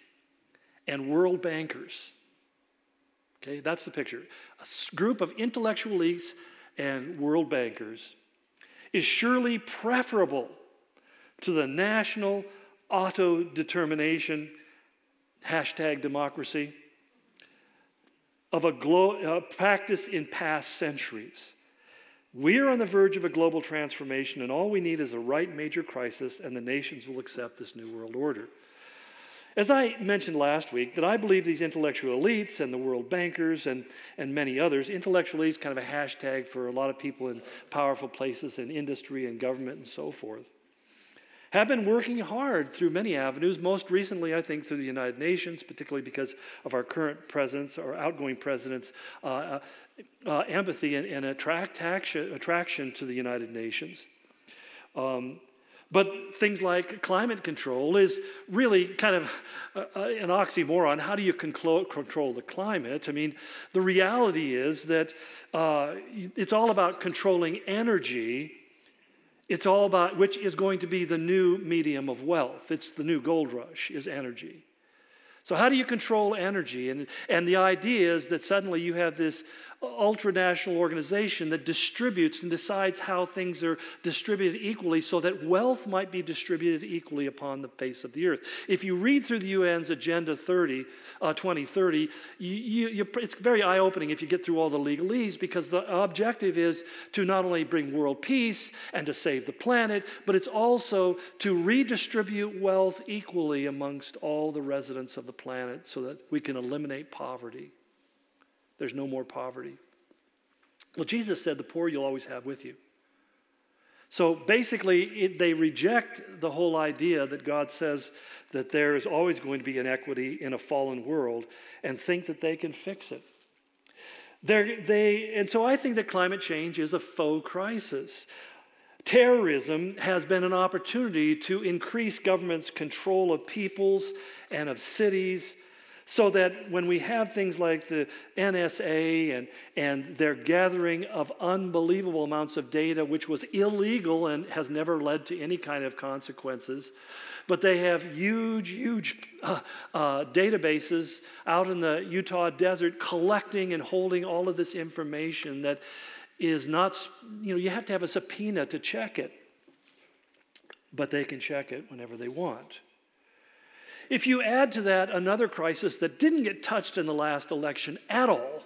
and world bankers. Okay, that's the picture. A group of intellectual elites and world bankers is surely preferable to the national auto determination, hashtag democracy, of a glo- uh, practice in past centuries. We're on the verge of a global transformation, and all we need is a right major crisis, and the nations will accept this new world order. As I mentioned last week, that I believe these intellectual elites and the world bankers and, and many others, intellectual elites kind of a hashtag for a lot of people in powerful places in industry and government and so forth, have been working hard through many avenues, most recently, I think, through the United Nations, particularly because of our current president's or outgoing president's uh, uh, uh, empathy and, and attract action, attraction to the United Nations. Um, But things like climate control is really kind of an oxymoron. How do you control, control the climate? I mean, the reality is that uh, it's all about controlling energy. It's all about which is going to be the new medium of wealth. It's the new gold rush, is energy. So, how do you control energy? And, and the idea is that suddenly you have this ultranational organization that distributes and decides how things are distributed equally so that wealth might be distributed equally upon the face of the earth. If you read through the UN's Agenda 30, uh, 2030, you, you, it's very eye opening if you get through all the legalese because the objective is to not only bring world peace and to save the planet, but it's also to redistribute wealth equally amongst all the residents of the planet so that we can eliminate poverty. There's no more poverty. Well, Jesus said, The poor you'll always have with you. So basically, it, they reject the whole idea that God says that there is always going to be inequity in a fallen world and think that they can fix it. They're, they, and so I think that climate change is a faux crisis. Terrorism has been an opportunity to increase government's control of peoples and of cities so that when we have things like the NSA and, and their gathering of unbelievable amounts of data, which was illegal and has never led to any kind of consequences, but they have huge, huge uh, uh, databases out in the Utah desert collecting and holding all of this information that is not, you know, you have to have a subpoena to check it, but they can check it whenever they want. If you add to that another crisis that didn't get touched in the last election at all,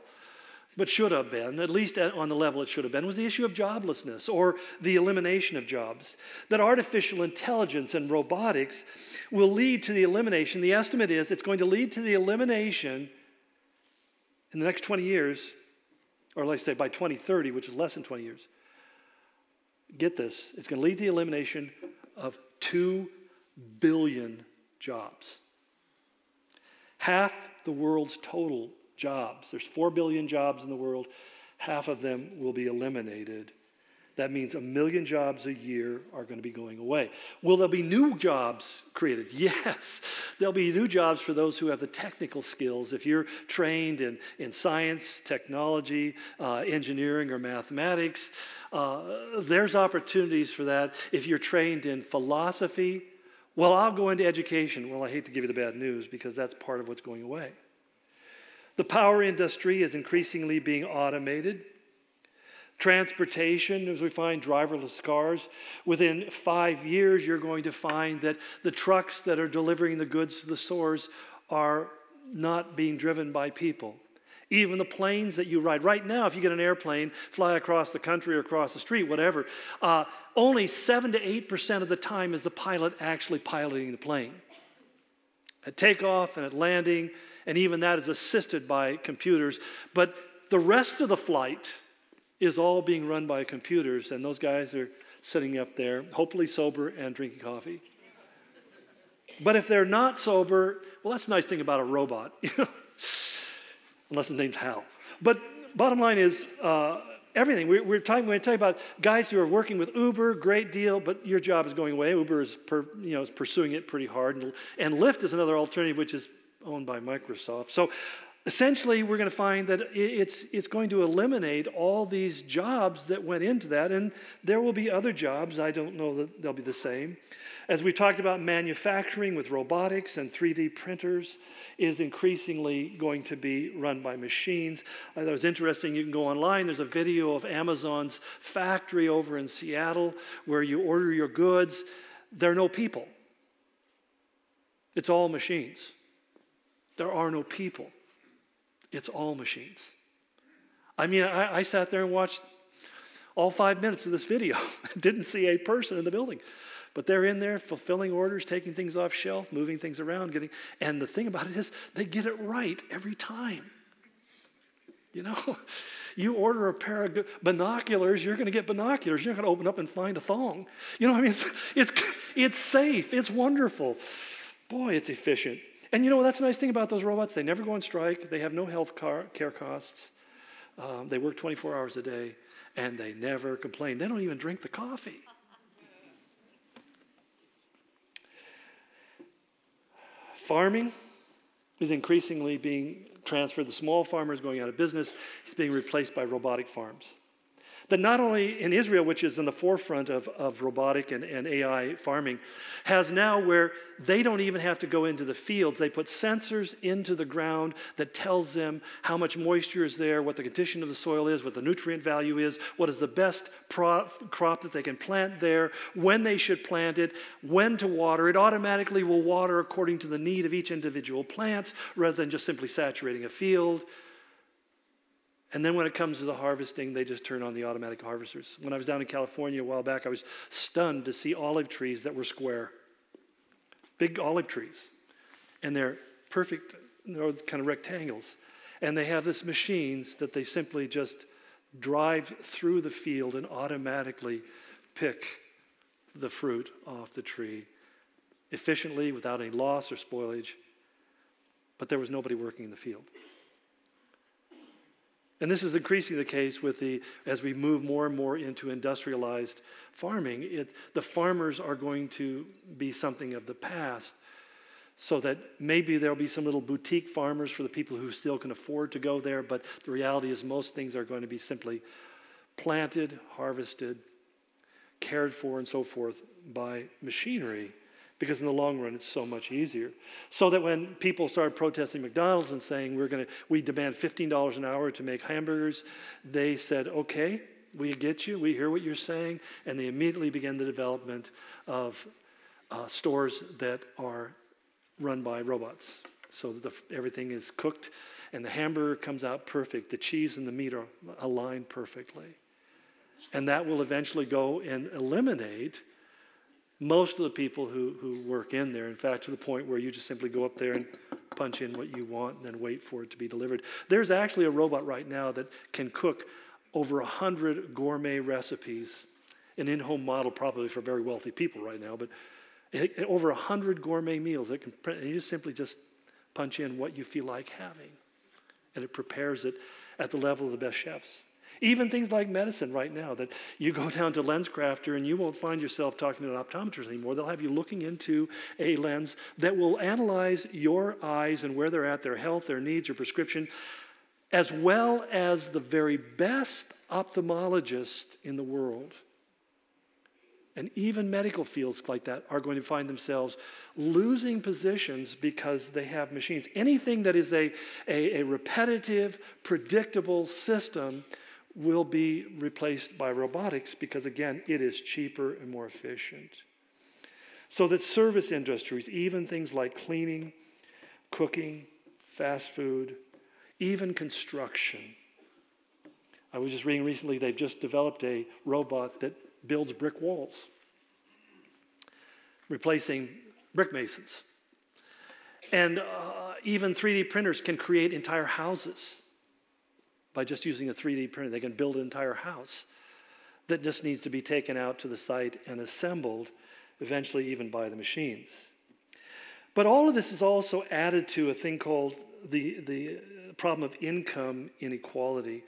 but should have been, at least on the level it should have been, was the issue of joblessness or the elimination of jobs. That artificial intelligence and robotics will lead to the elimination, the estimate is it's going to lead to the elimination in the next 20 years, or let's say by 2030, which is less than 20 years. Get this, it's going to lead to the elimination of 2 billion jobs. Half the world's total jobs, there's 4 billion jobs in the world, half of them will be eliminated. That means a million jobs a year are going to be going away. Will there be new jobs created? Yes. There'll be new jobs for those who have the technical skills. If you're trained in, in science, technology, uh, engineering, or mathematics, uh, there's opportunities for that. If you're trained in philosophy, well, I'll go into education. Well, I hate to give you the bad news because that's part of what's going away. The power industry is increasingly being automated. Transportation, as we find driverless cars, within five years, you're going to find that the trucks that are delivering the goods to the stores are not being driven by people. Even the planes that you ride. Right now, if you get an airplane, fly across the country or across the street, whatever, uh, only 7 to 8% of the time is the pilot actually piloting the plane. At takeoff and at landing, and even that is assisted by computers. But the rest of the flight is all being run by computers, and those guys are sitting up there, hopefully sober and drinking coffee. But if they're not sober, well, that's the nice thing about a robot. unless his name's Hal. But bottom line is, uh, everything. We're, we're, talking, we're talking about guys who are working with Uber, great deal, but your job is going away. Uber is, per, you know, is pursuing it pretty hard. And, and Lyft is another alternative, which is owned by Microsoft. So essentially, we're going to find that it's, it's going to eliminate all these jobs that went into that. And there will be other jobs. I don't know that they'll be the same. As we talked about manufacturing with robotics and 3D printers, is increasingly going to be run by machines. Uh, Thought it was interesting. You can go online. There's a video of Amazon's factory over in Seattle where you order your goods. There are no people, it's all machines. There are no people, it's all machines. I mean, I, I sat there and watched all five minutes of this video. Didn't see a person in the building. But they're in there fulfilling orders, taking things off shelf, moving things around, getting and the thing about it is they get it right every time. You know, you order a pair of binoculars, you're going to get binoculars. You're not going to open up and find a thong. You know, I mean, it's, it's, it's safe, it's wonderful. Boy, it's efficient. And you know, that's the nice thing about those robots. They never go on strike, they have no health care costs, um, they work 24 hours a day, and they never complain. They don't even drink the coffee. Farming is increasingly being transferred. The small farmer is going out of business, he's being replaced by robotic farms that not only in Israel, which is in the forefront of, of robotic and, and AI farming, has now where they don't even have to go into the fields. They put sensors into the ground that tells them how much moisture is there, what the condition of the soil is, what the nutrient value is, what is the best pro- crop that they can plant there, when they should plant it, when to water. It automatically will water according to the need of each individual plant rather than just simply saturating a field. And then when it comes to the harvesting, they just turn on the automatic harvesters. When I was down in California a while back, I was stunned to see olive trees that were square. Big olive trees. And they're perfect, they're kind of rectangles. And they have this machines that they simply just drive through the field and automatically pick the fruit off the tree efficiently without any loss or spoilage. But there was nobody working in the field. And this is increasingly the case with the, as we move more and more into industrialized farming, it, the farmers are going to be something of the past. So that maybe there'll be some little boutique farmers for the people who still can afford to go there, but the reality is most things are going to be simply planted, harvested, cared for, and so forth by machinery because in the long run it's so much easier. So that when people started protesting mcdonald's and saying we're going to we demand $15 an hour to make hamburgers they said okay we get you we hear what you're saying and they immediately began the development of uh, stores that are run by robots so that the, everything is cooked and the hamburger comes out perfect. The cheese and the meat are aligned perfectly. And that will eventually go and eliminate most of the people who, who work in there. In fact, to the point where you just simply go up there and punch in what you want and then wait for it to be delivered. There's actually a robot right now that can cook over 100 gourmet recipes, an in home model probably for very wealthy people right now, but over 100 gourmet meals. It can, and you just simply just punch in what you feel like having, and it prepares it at the level of the best chefs. Even things like medicine right now, that you go down to LensCrafter and you won't find yourself talking to an optometrist anymore. They'll have you looking into a lens that will analyze your eyes and where they're at, their health, their needs, your prescription, as well as the very best ophthalmologist in the world. And even medical fields like that are going to find themselves losing positions because they have machines. Anything that is a, a, a repetitive, predictable system will be replaced by robotics because, again, it is cheaper and more efficient. So that service industries, even things like cleaning, cooking, fast food, even construction. I was just reading recently they've just developed a robot that builds brick walls, replacing brick masons. And uh, even 3D printers can create entire houses by just using a 3D printer. They can build an entire house that just needs to be taken out to the site and assembled, eventually, even by the machines. But all of this is also added to a thing called the, the uh, problem of income inequality.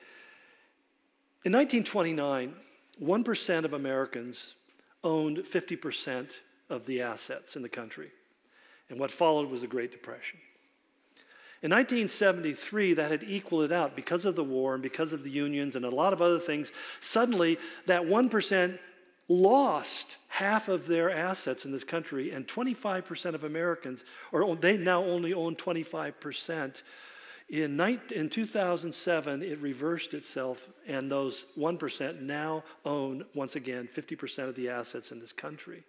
In 1929, 1% of Americans owned 50% of the assets in the country. And what followed was the Great Depression. In 1973, that had equaled it out because of the war and because of the unions and a lot of other things. Suddenly, that 1% lost half of their assets in this country, and 25% of Americans, or they now only own 25%. In, in 2007, it reversed itself, and those 1% now own, once again, 50% of the assets in this country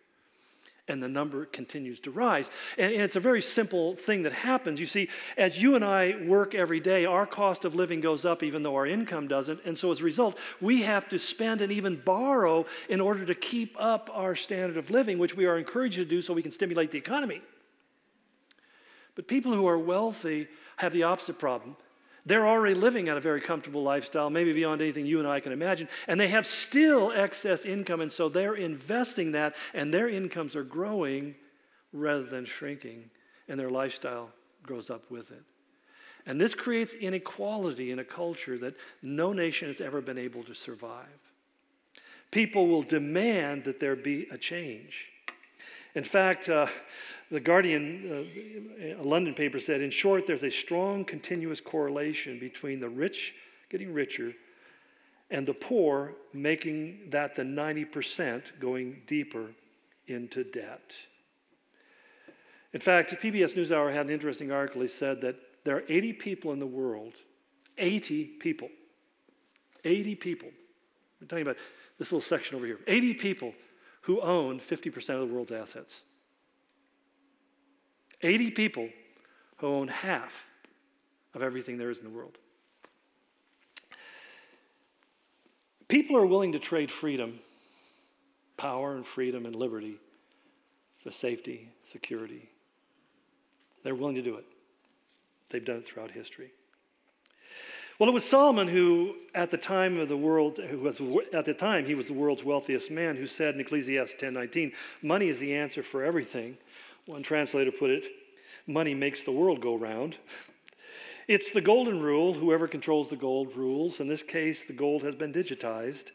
and the number continues to rise. And, and, it's a very simple thing that happens. You see, as you and I work every day, our cost of living goes up even though our income doesn't. And so as a result, we have to spend and even borrow in order to keep up our standard of living, which we are encouraged to do so we can stimulate the economy. But people who are wealthy have the opposite problem. They're already living at a very comfortable lifestyle, maybe beyond anything you and I can imagine, and they have still excess income, and so they're investing that, and their incomes are growing rather than shrinking, and their lifestyle grows up with it. And this creates inequality in a culture that no nation has ever been able to survive. People will demand that there be a change. In fact, uh, the Guardian, uh, a London paper said, in short, there's a strong continuous correlation between the rich getting richer and the poor making that the 90% going deeper into debt. In fact, PBS NewsHour had an interesting article. He said that there are 80 people in the world, 80 people, 80 people. We're talking about this little section over here 80 people who own 50% of the world's assets. 80 people who own half of everything there is in the world. People are willing to trade freedom, power and freedom and liberty for safety, security. They're willing to do it. They've done it throughout history. Well, it was Solomon who, at the time of the world, who was at the time he was the world's wealthiest man, who said in Ecclesiastes 10:19, "Money is the answer for everything." One translator put it, "Money makes the world go round." It's the golden rule. Whoever controls the gold rules. In this case, the gold has been digitized.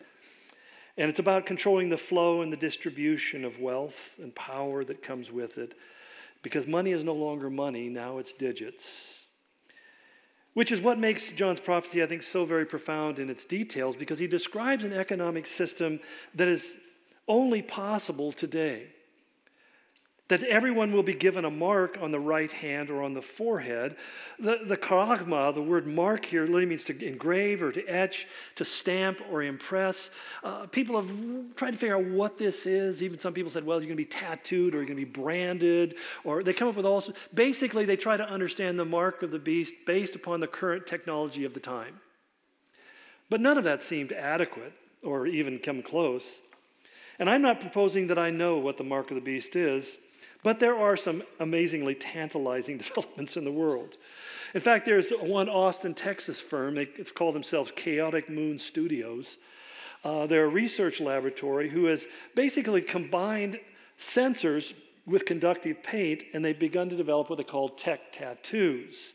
And it's about controlling the flow and the distribution of wealth and power that comes with it. Because money is no longer money, now it's digits. Which is what makes John's prophecy, I think, so very profound in its details, because he describes an economic system that is only possible today that everyone will be given a mark on the right hand or on the forehead. The, the charagma, the word mark here, literally means to engrave or to etch, to stamp or impress. Uh, people have tried to figure out what this is. Even some people said, well, you're going to be tattooed or you're going to be branded, or they come up with all. Basically, they try to understand the mark of the beast based upon the current technology of the time. But none of that seemed adequate or even come close. And I'm not proposing that I know what the mark of the beast is. But there are some amazingly tantalizing developments in the world. In fact, there's one Austin, Texas firm, they call themselves Chaotic Moon Studios. Uh, they're a research laboratory who has basically combined sensors with conductive paint, and they've begun to develop what they call tech tattoos.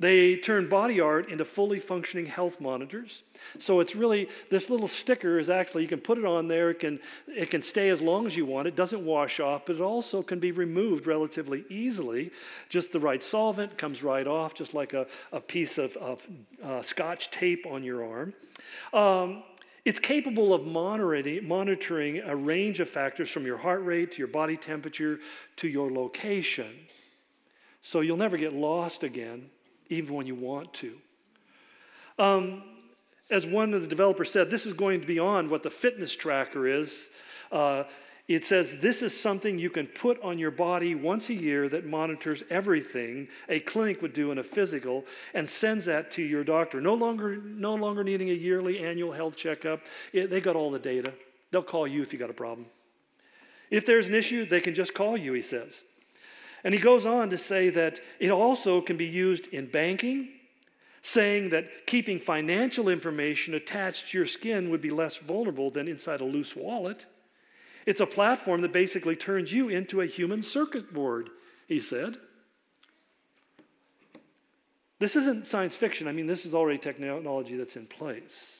They turn body art into fully functioning health monitors. So it's really this little sticker is actually you can put it on there. It can it can stay as long as you want. It doesn't wash off, but it also can be removed relatively easily. Just the right solvent comes right off, just like a, a piece of, of uh, scotch tape on your arm. Um, it's capable of monitoring, monitoring a range of factors from your heart rate to your body temperature to your location. So you'll never get lost again even when you want to. Um, as one of the developers said, this is going beyond what the fitness tracker is. Uh, it says this is something you can put on your body once a year that monitors everything a clinic would do in a physical and sends that to your doctor. No longer, no longer needing a yearly annual health checkup. It, they got all the data. They'll call you if you got a problem. If there's an issue, they can just call you, he says. And he goes on to say that it also can be used in banking, saying that keeping financial information attached to your skin would be less vulnerable than inside a loose wallet. It's a platform that basically turns you into a human circuit board, he said. This isn't science fiction. I mean, this is already technology that's in place.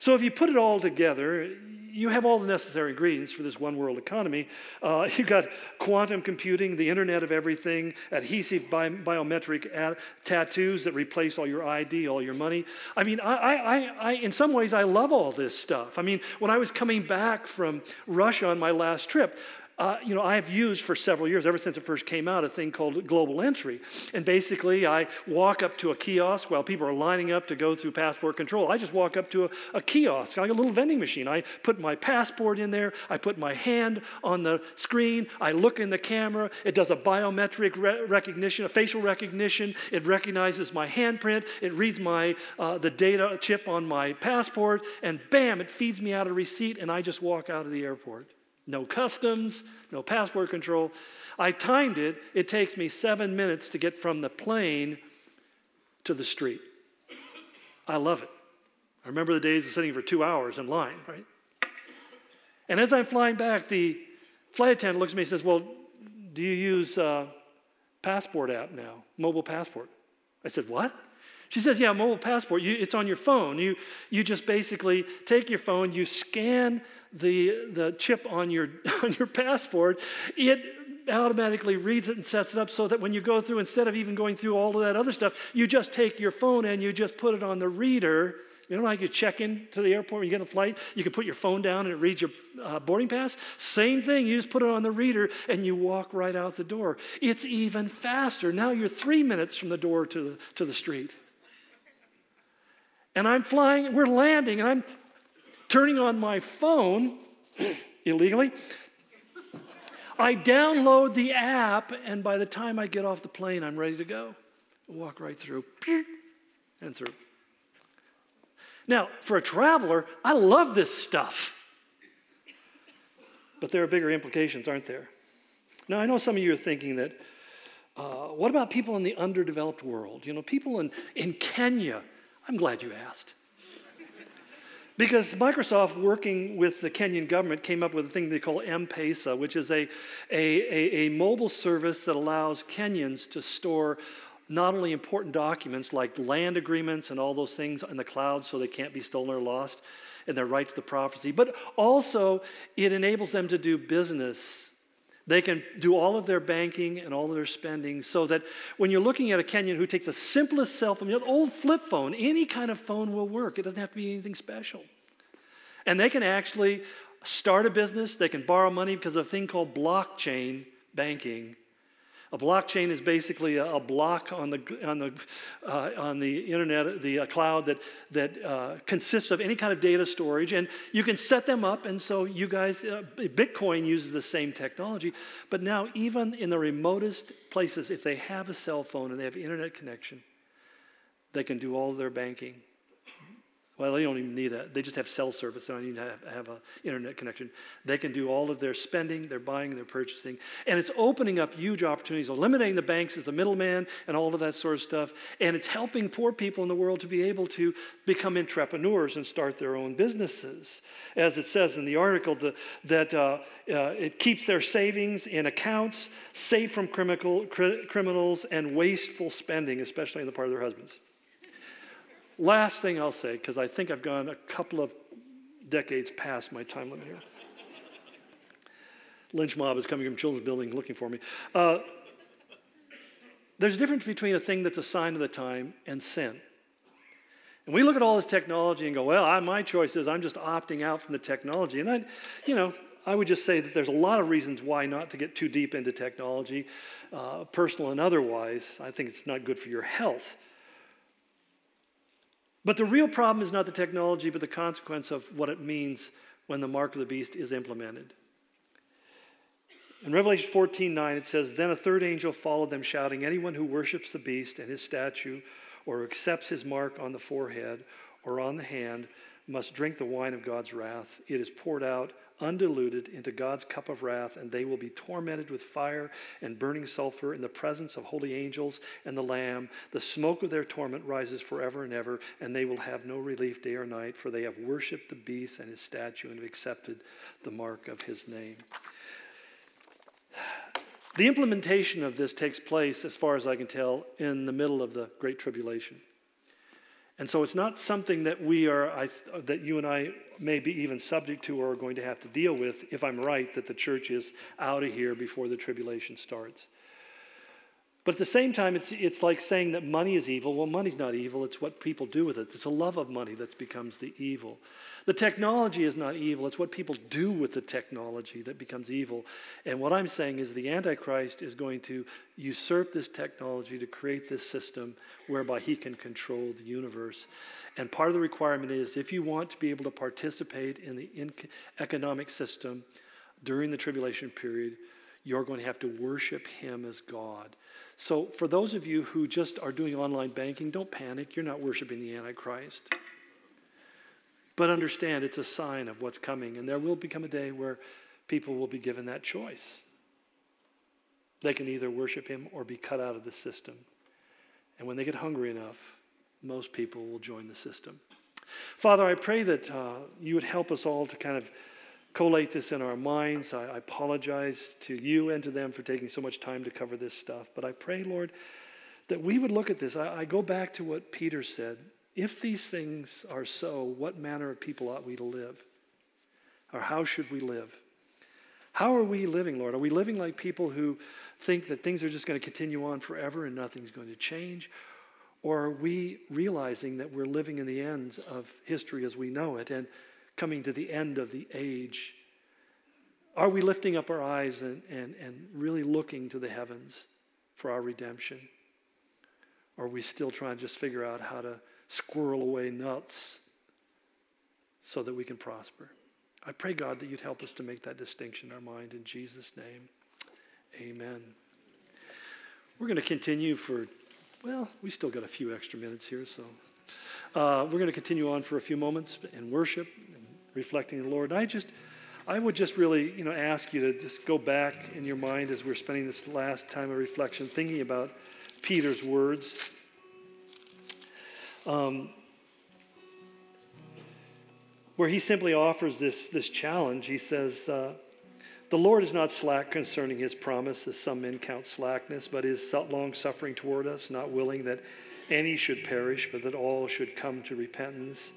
So if you put it all together, you have all the necessary ingredients for this one world economy. Uh, you've got quantum computing, the Internet of Everything, adhesive bi- biometric ad- tattoos that replace all your ID, all your money. I mean, I, I, I, in some ways, I love all this stuff. I mean, when I was coming back from Russia on my last trip, uh, you know, I've used for several years, ever since it first came out, a thing called Global Entry. And basically, I walk up to a kiosk while people are lining up to go through passport control. I just walk up to a, a kiosk, like a little vending machine. I put my passport in there, I put my hand on the screen, I look in the camera. It does a biometric re- recognition, a facial recognition. It recognizes my handprint, it reads my, uh, the data chip on my passport, and bam, it feeds me out a receipt, and I just walk out of the airport. No customs, no passport control. I timed it. It takes me seven minutes to get from the plane to the street. I love it. I remember the days of sitting for two hours in line, right? And as I'm flying back, the flight attendant looks at me and says, Well, do you use uh, passport app now, mobile passport? I said, What? She says, Yeah, mobile passport. You, it's on your phone. You, you just basically take your phone, you scan the, the chip on your, on your passport, it automatically reads it and sets it up so that when you go through, instead of even going through all of that other stuff, you just take your phone and you just put it on the reader. You know, like you check into the airport when you get a flight, you can put your phone down and it reads your uh, boarding pass. Same thing, you just put it on the reader and you walk right out the door. It's even faster. Now you're three minutes from the door to the, to the street. And I'm flying, we're landing, and I'm turning on my phone illegally I download the app, and by the time I get off the plane, I'm ready to go. walk right through, and through. Now, for a traveler, I love this stuff. But there are bigger implications, aren't there? Now, I know some of you are thinking that, uh, what about people in the underdeveloped world? You know, people in, in Kenya. I'm glad you asked. Because Microsoft, working with the Kenyan government, came up with a thing they call M Pesa, which is a, a, a, a mobile service that allows Kenyans to store not only important documents like land agreements and all those things in the cloud so they can't be stolen or lost and their right to the prophecy, but also it enables them to do business they can do all of their banking and all of their spending so that when you're looking at a Kenyan who takes the simplest cell phone, an old flip phone, any kind of phone will work. It doesn't have to be anything special. And they can actually start a business, they can borrow money because of a thing called blockchain banking a blockchain is basically a, a block on the, on the, uh, on the internet, the uh, cloud that, that uh, consists of any kind of data storage. And you can set them up. And so you guys, uh, Bitcoin uses the same technology. But now, even in the remotest places, if they have a cell phone and they have internet connection, they can do all their banking well, they don't even need that. They just have cell service. They don't need to have, have an internet connection. They can do all of their spending, their buying, their purchasing. And it's opening up huge opportunities, eliminating the banks as the middleman and all of that sort of stuff. And it's helping poor people in the world to be able to become entrepreneurs and start their own businesses. As it says in the article, the, that uh, uh, it keeps their savings in accounts safe from criminal, criminals and wasteful spending, especially on the part of their husbands. Last thing I'll say, because I think I've gone a couple of decades past my time limit here. Lynch mob is coming from Children's Building looking for me. Uh, there's a difference between a thing that's a sign of the time and sin. And we look at all this technology and go, well, I, my choice is I'm just opting out from the technology. And I, you know, I would just say that there's a lot of reasons why not to get too deep into technology, uh, personal and otherwise. I think it's not good for your health. But the real problem is not the technology, but the consequence of what it means when the mark of the beast is implemented. In Revelation 14 9, it says, Then a third angel followed them, shouting, Anyone who worships the beast and his statue, or accepts his mark on the forehead or on the hand, must drink the wine of God's wrath. It is poured out undiluted into God's cup of wrath, and they will be tormented with fire and burning sulfur in the presence of holy angels and the Lamb. The smoke of their torment rises forever and ever, and they will have no relief day or night, for they have worshiped the beast and his statue and have accepted the mark of his name. The implementation of this takes place, as far as I can tell, in the middle of the Great Tribulation. And so it's not something that we are, I, that you and I may be even subject to or are going to have to deal with if I'm right that the church is out of here before the tribulation starts. But at the same time, it's, it's like saying that money is evil. Well, money's not evil, it's what people do with it. It's a love of money that becomes the evil. The technology is not evil, it's what people do with the technology that becomes evil. And what I'm saying is the Antichrist is going to usurp this technology to create this system whereby he can control the universe. And part of the requirement is if you want to be able to participate in the economic system during the tribulation period, you're going to have to worship him as God. So, for those of you who just are doing online banking, don't panic. You're not worshiping the Antichrist. But understand it's a sign of what's coming. And there will become a day where people will be given that choice. They can either worship him or be cut out of the system. And when they get hungry enough, most people will join the system. Father, I pray that uh, you would help us all to kind of collate this in our minds. I, I apologize to you and to them for taking so much time to cover this stuff. But I pray, Lord, that we would look at this. I, I go back to what Peter said. If these things are so, what manner of people ought we to live? Or how should we live? How are we living, Lord? Are we living like people who think that things are just going to continue on forever and nothing's going to change? Or are we realizing that we're living in the end of history as we know it and coming to the end of the age? Are we lifting up our eyes and, and, and really looking to the heavens for our redemption? Or are we still trying to just figure out how to squirrel away nuts so that we can prosper? I pray, God, that you'd help us to make that distinction in our mind in Jesus' name. Amen. We're going to continue for, well, we still got a few extra minutes here, so uh, we're going to continue on for a few moments in worship reflecting the Lord. And I just, I would just really, you know, ask you to just go back in your mind as we're spending this last time of reflection, thinking about Peter's words. Um, where he simply offers this, this challenge. He says, uh, The Lord is not slack concerning his promise, as some men count slackness, but is long suffering toward us, not willing that any should perish, but that all should come to repentance.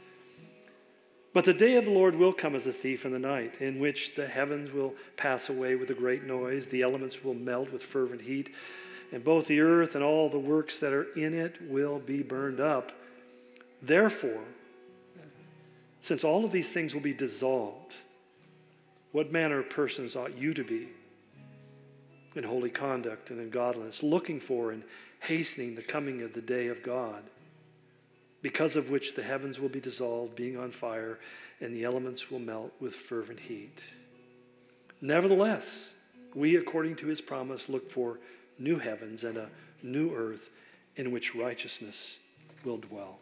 But the day of the Lord will come as a thief in the night, in which the heavens will pass away with a great noise, the elements will melt with fervent heat, and both the earth and all the works that are in it will be burned up. Therefore, since all of these things will be dissolved, what manner of persons ought you to be in holy conduct and in godliness, looking for and hastening the coming of the day of God, because of which the heavens will be dissolved, being on fire, and the elements will melt with fervent heat? Nevertheless, we, according to his promise, look for new heavens and a new earth in which righteousness will dwell.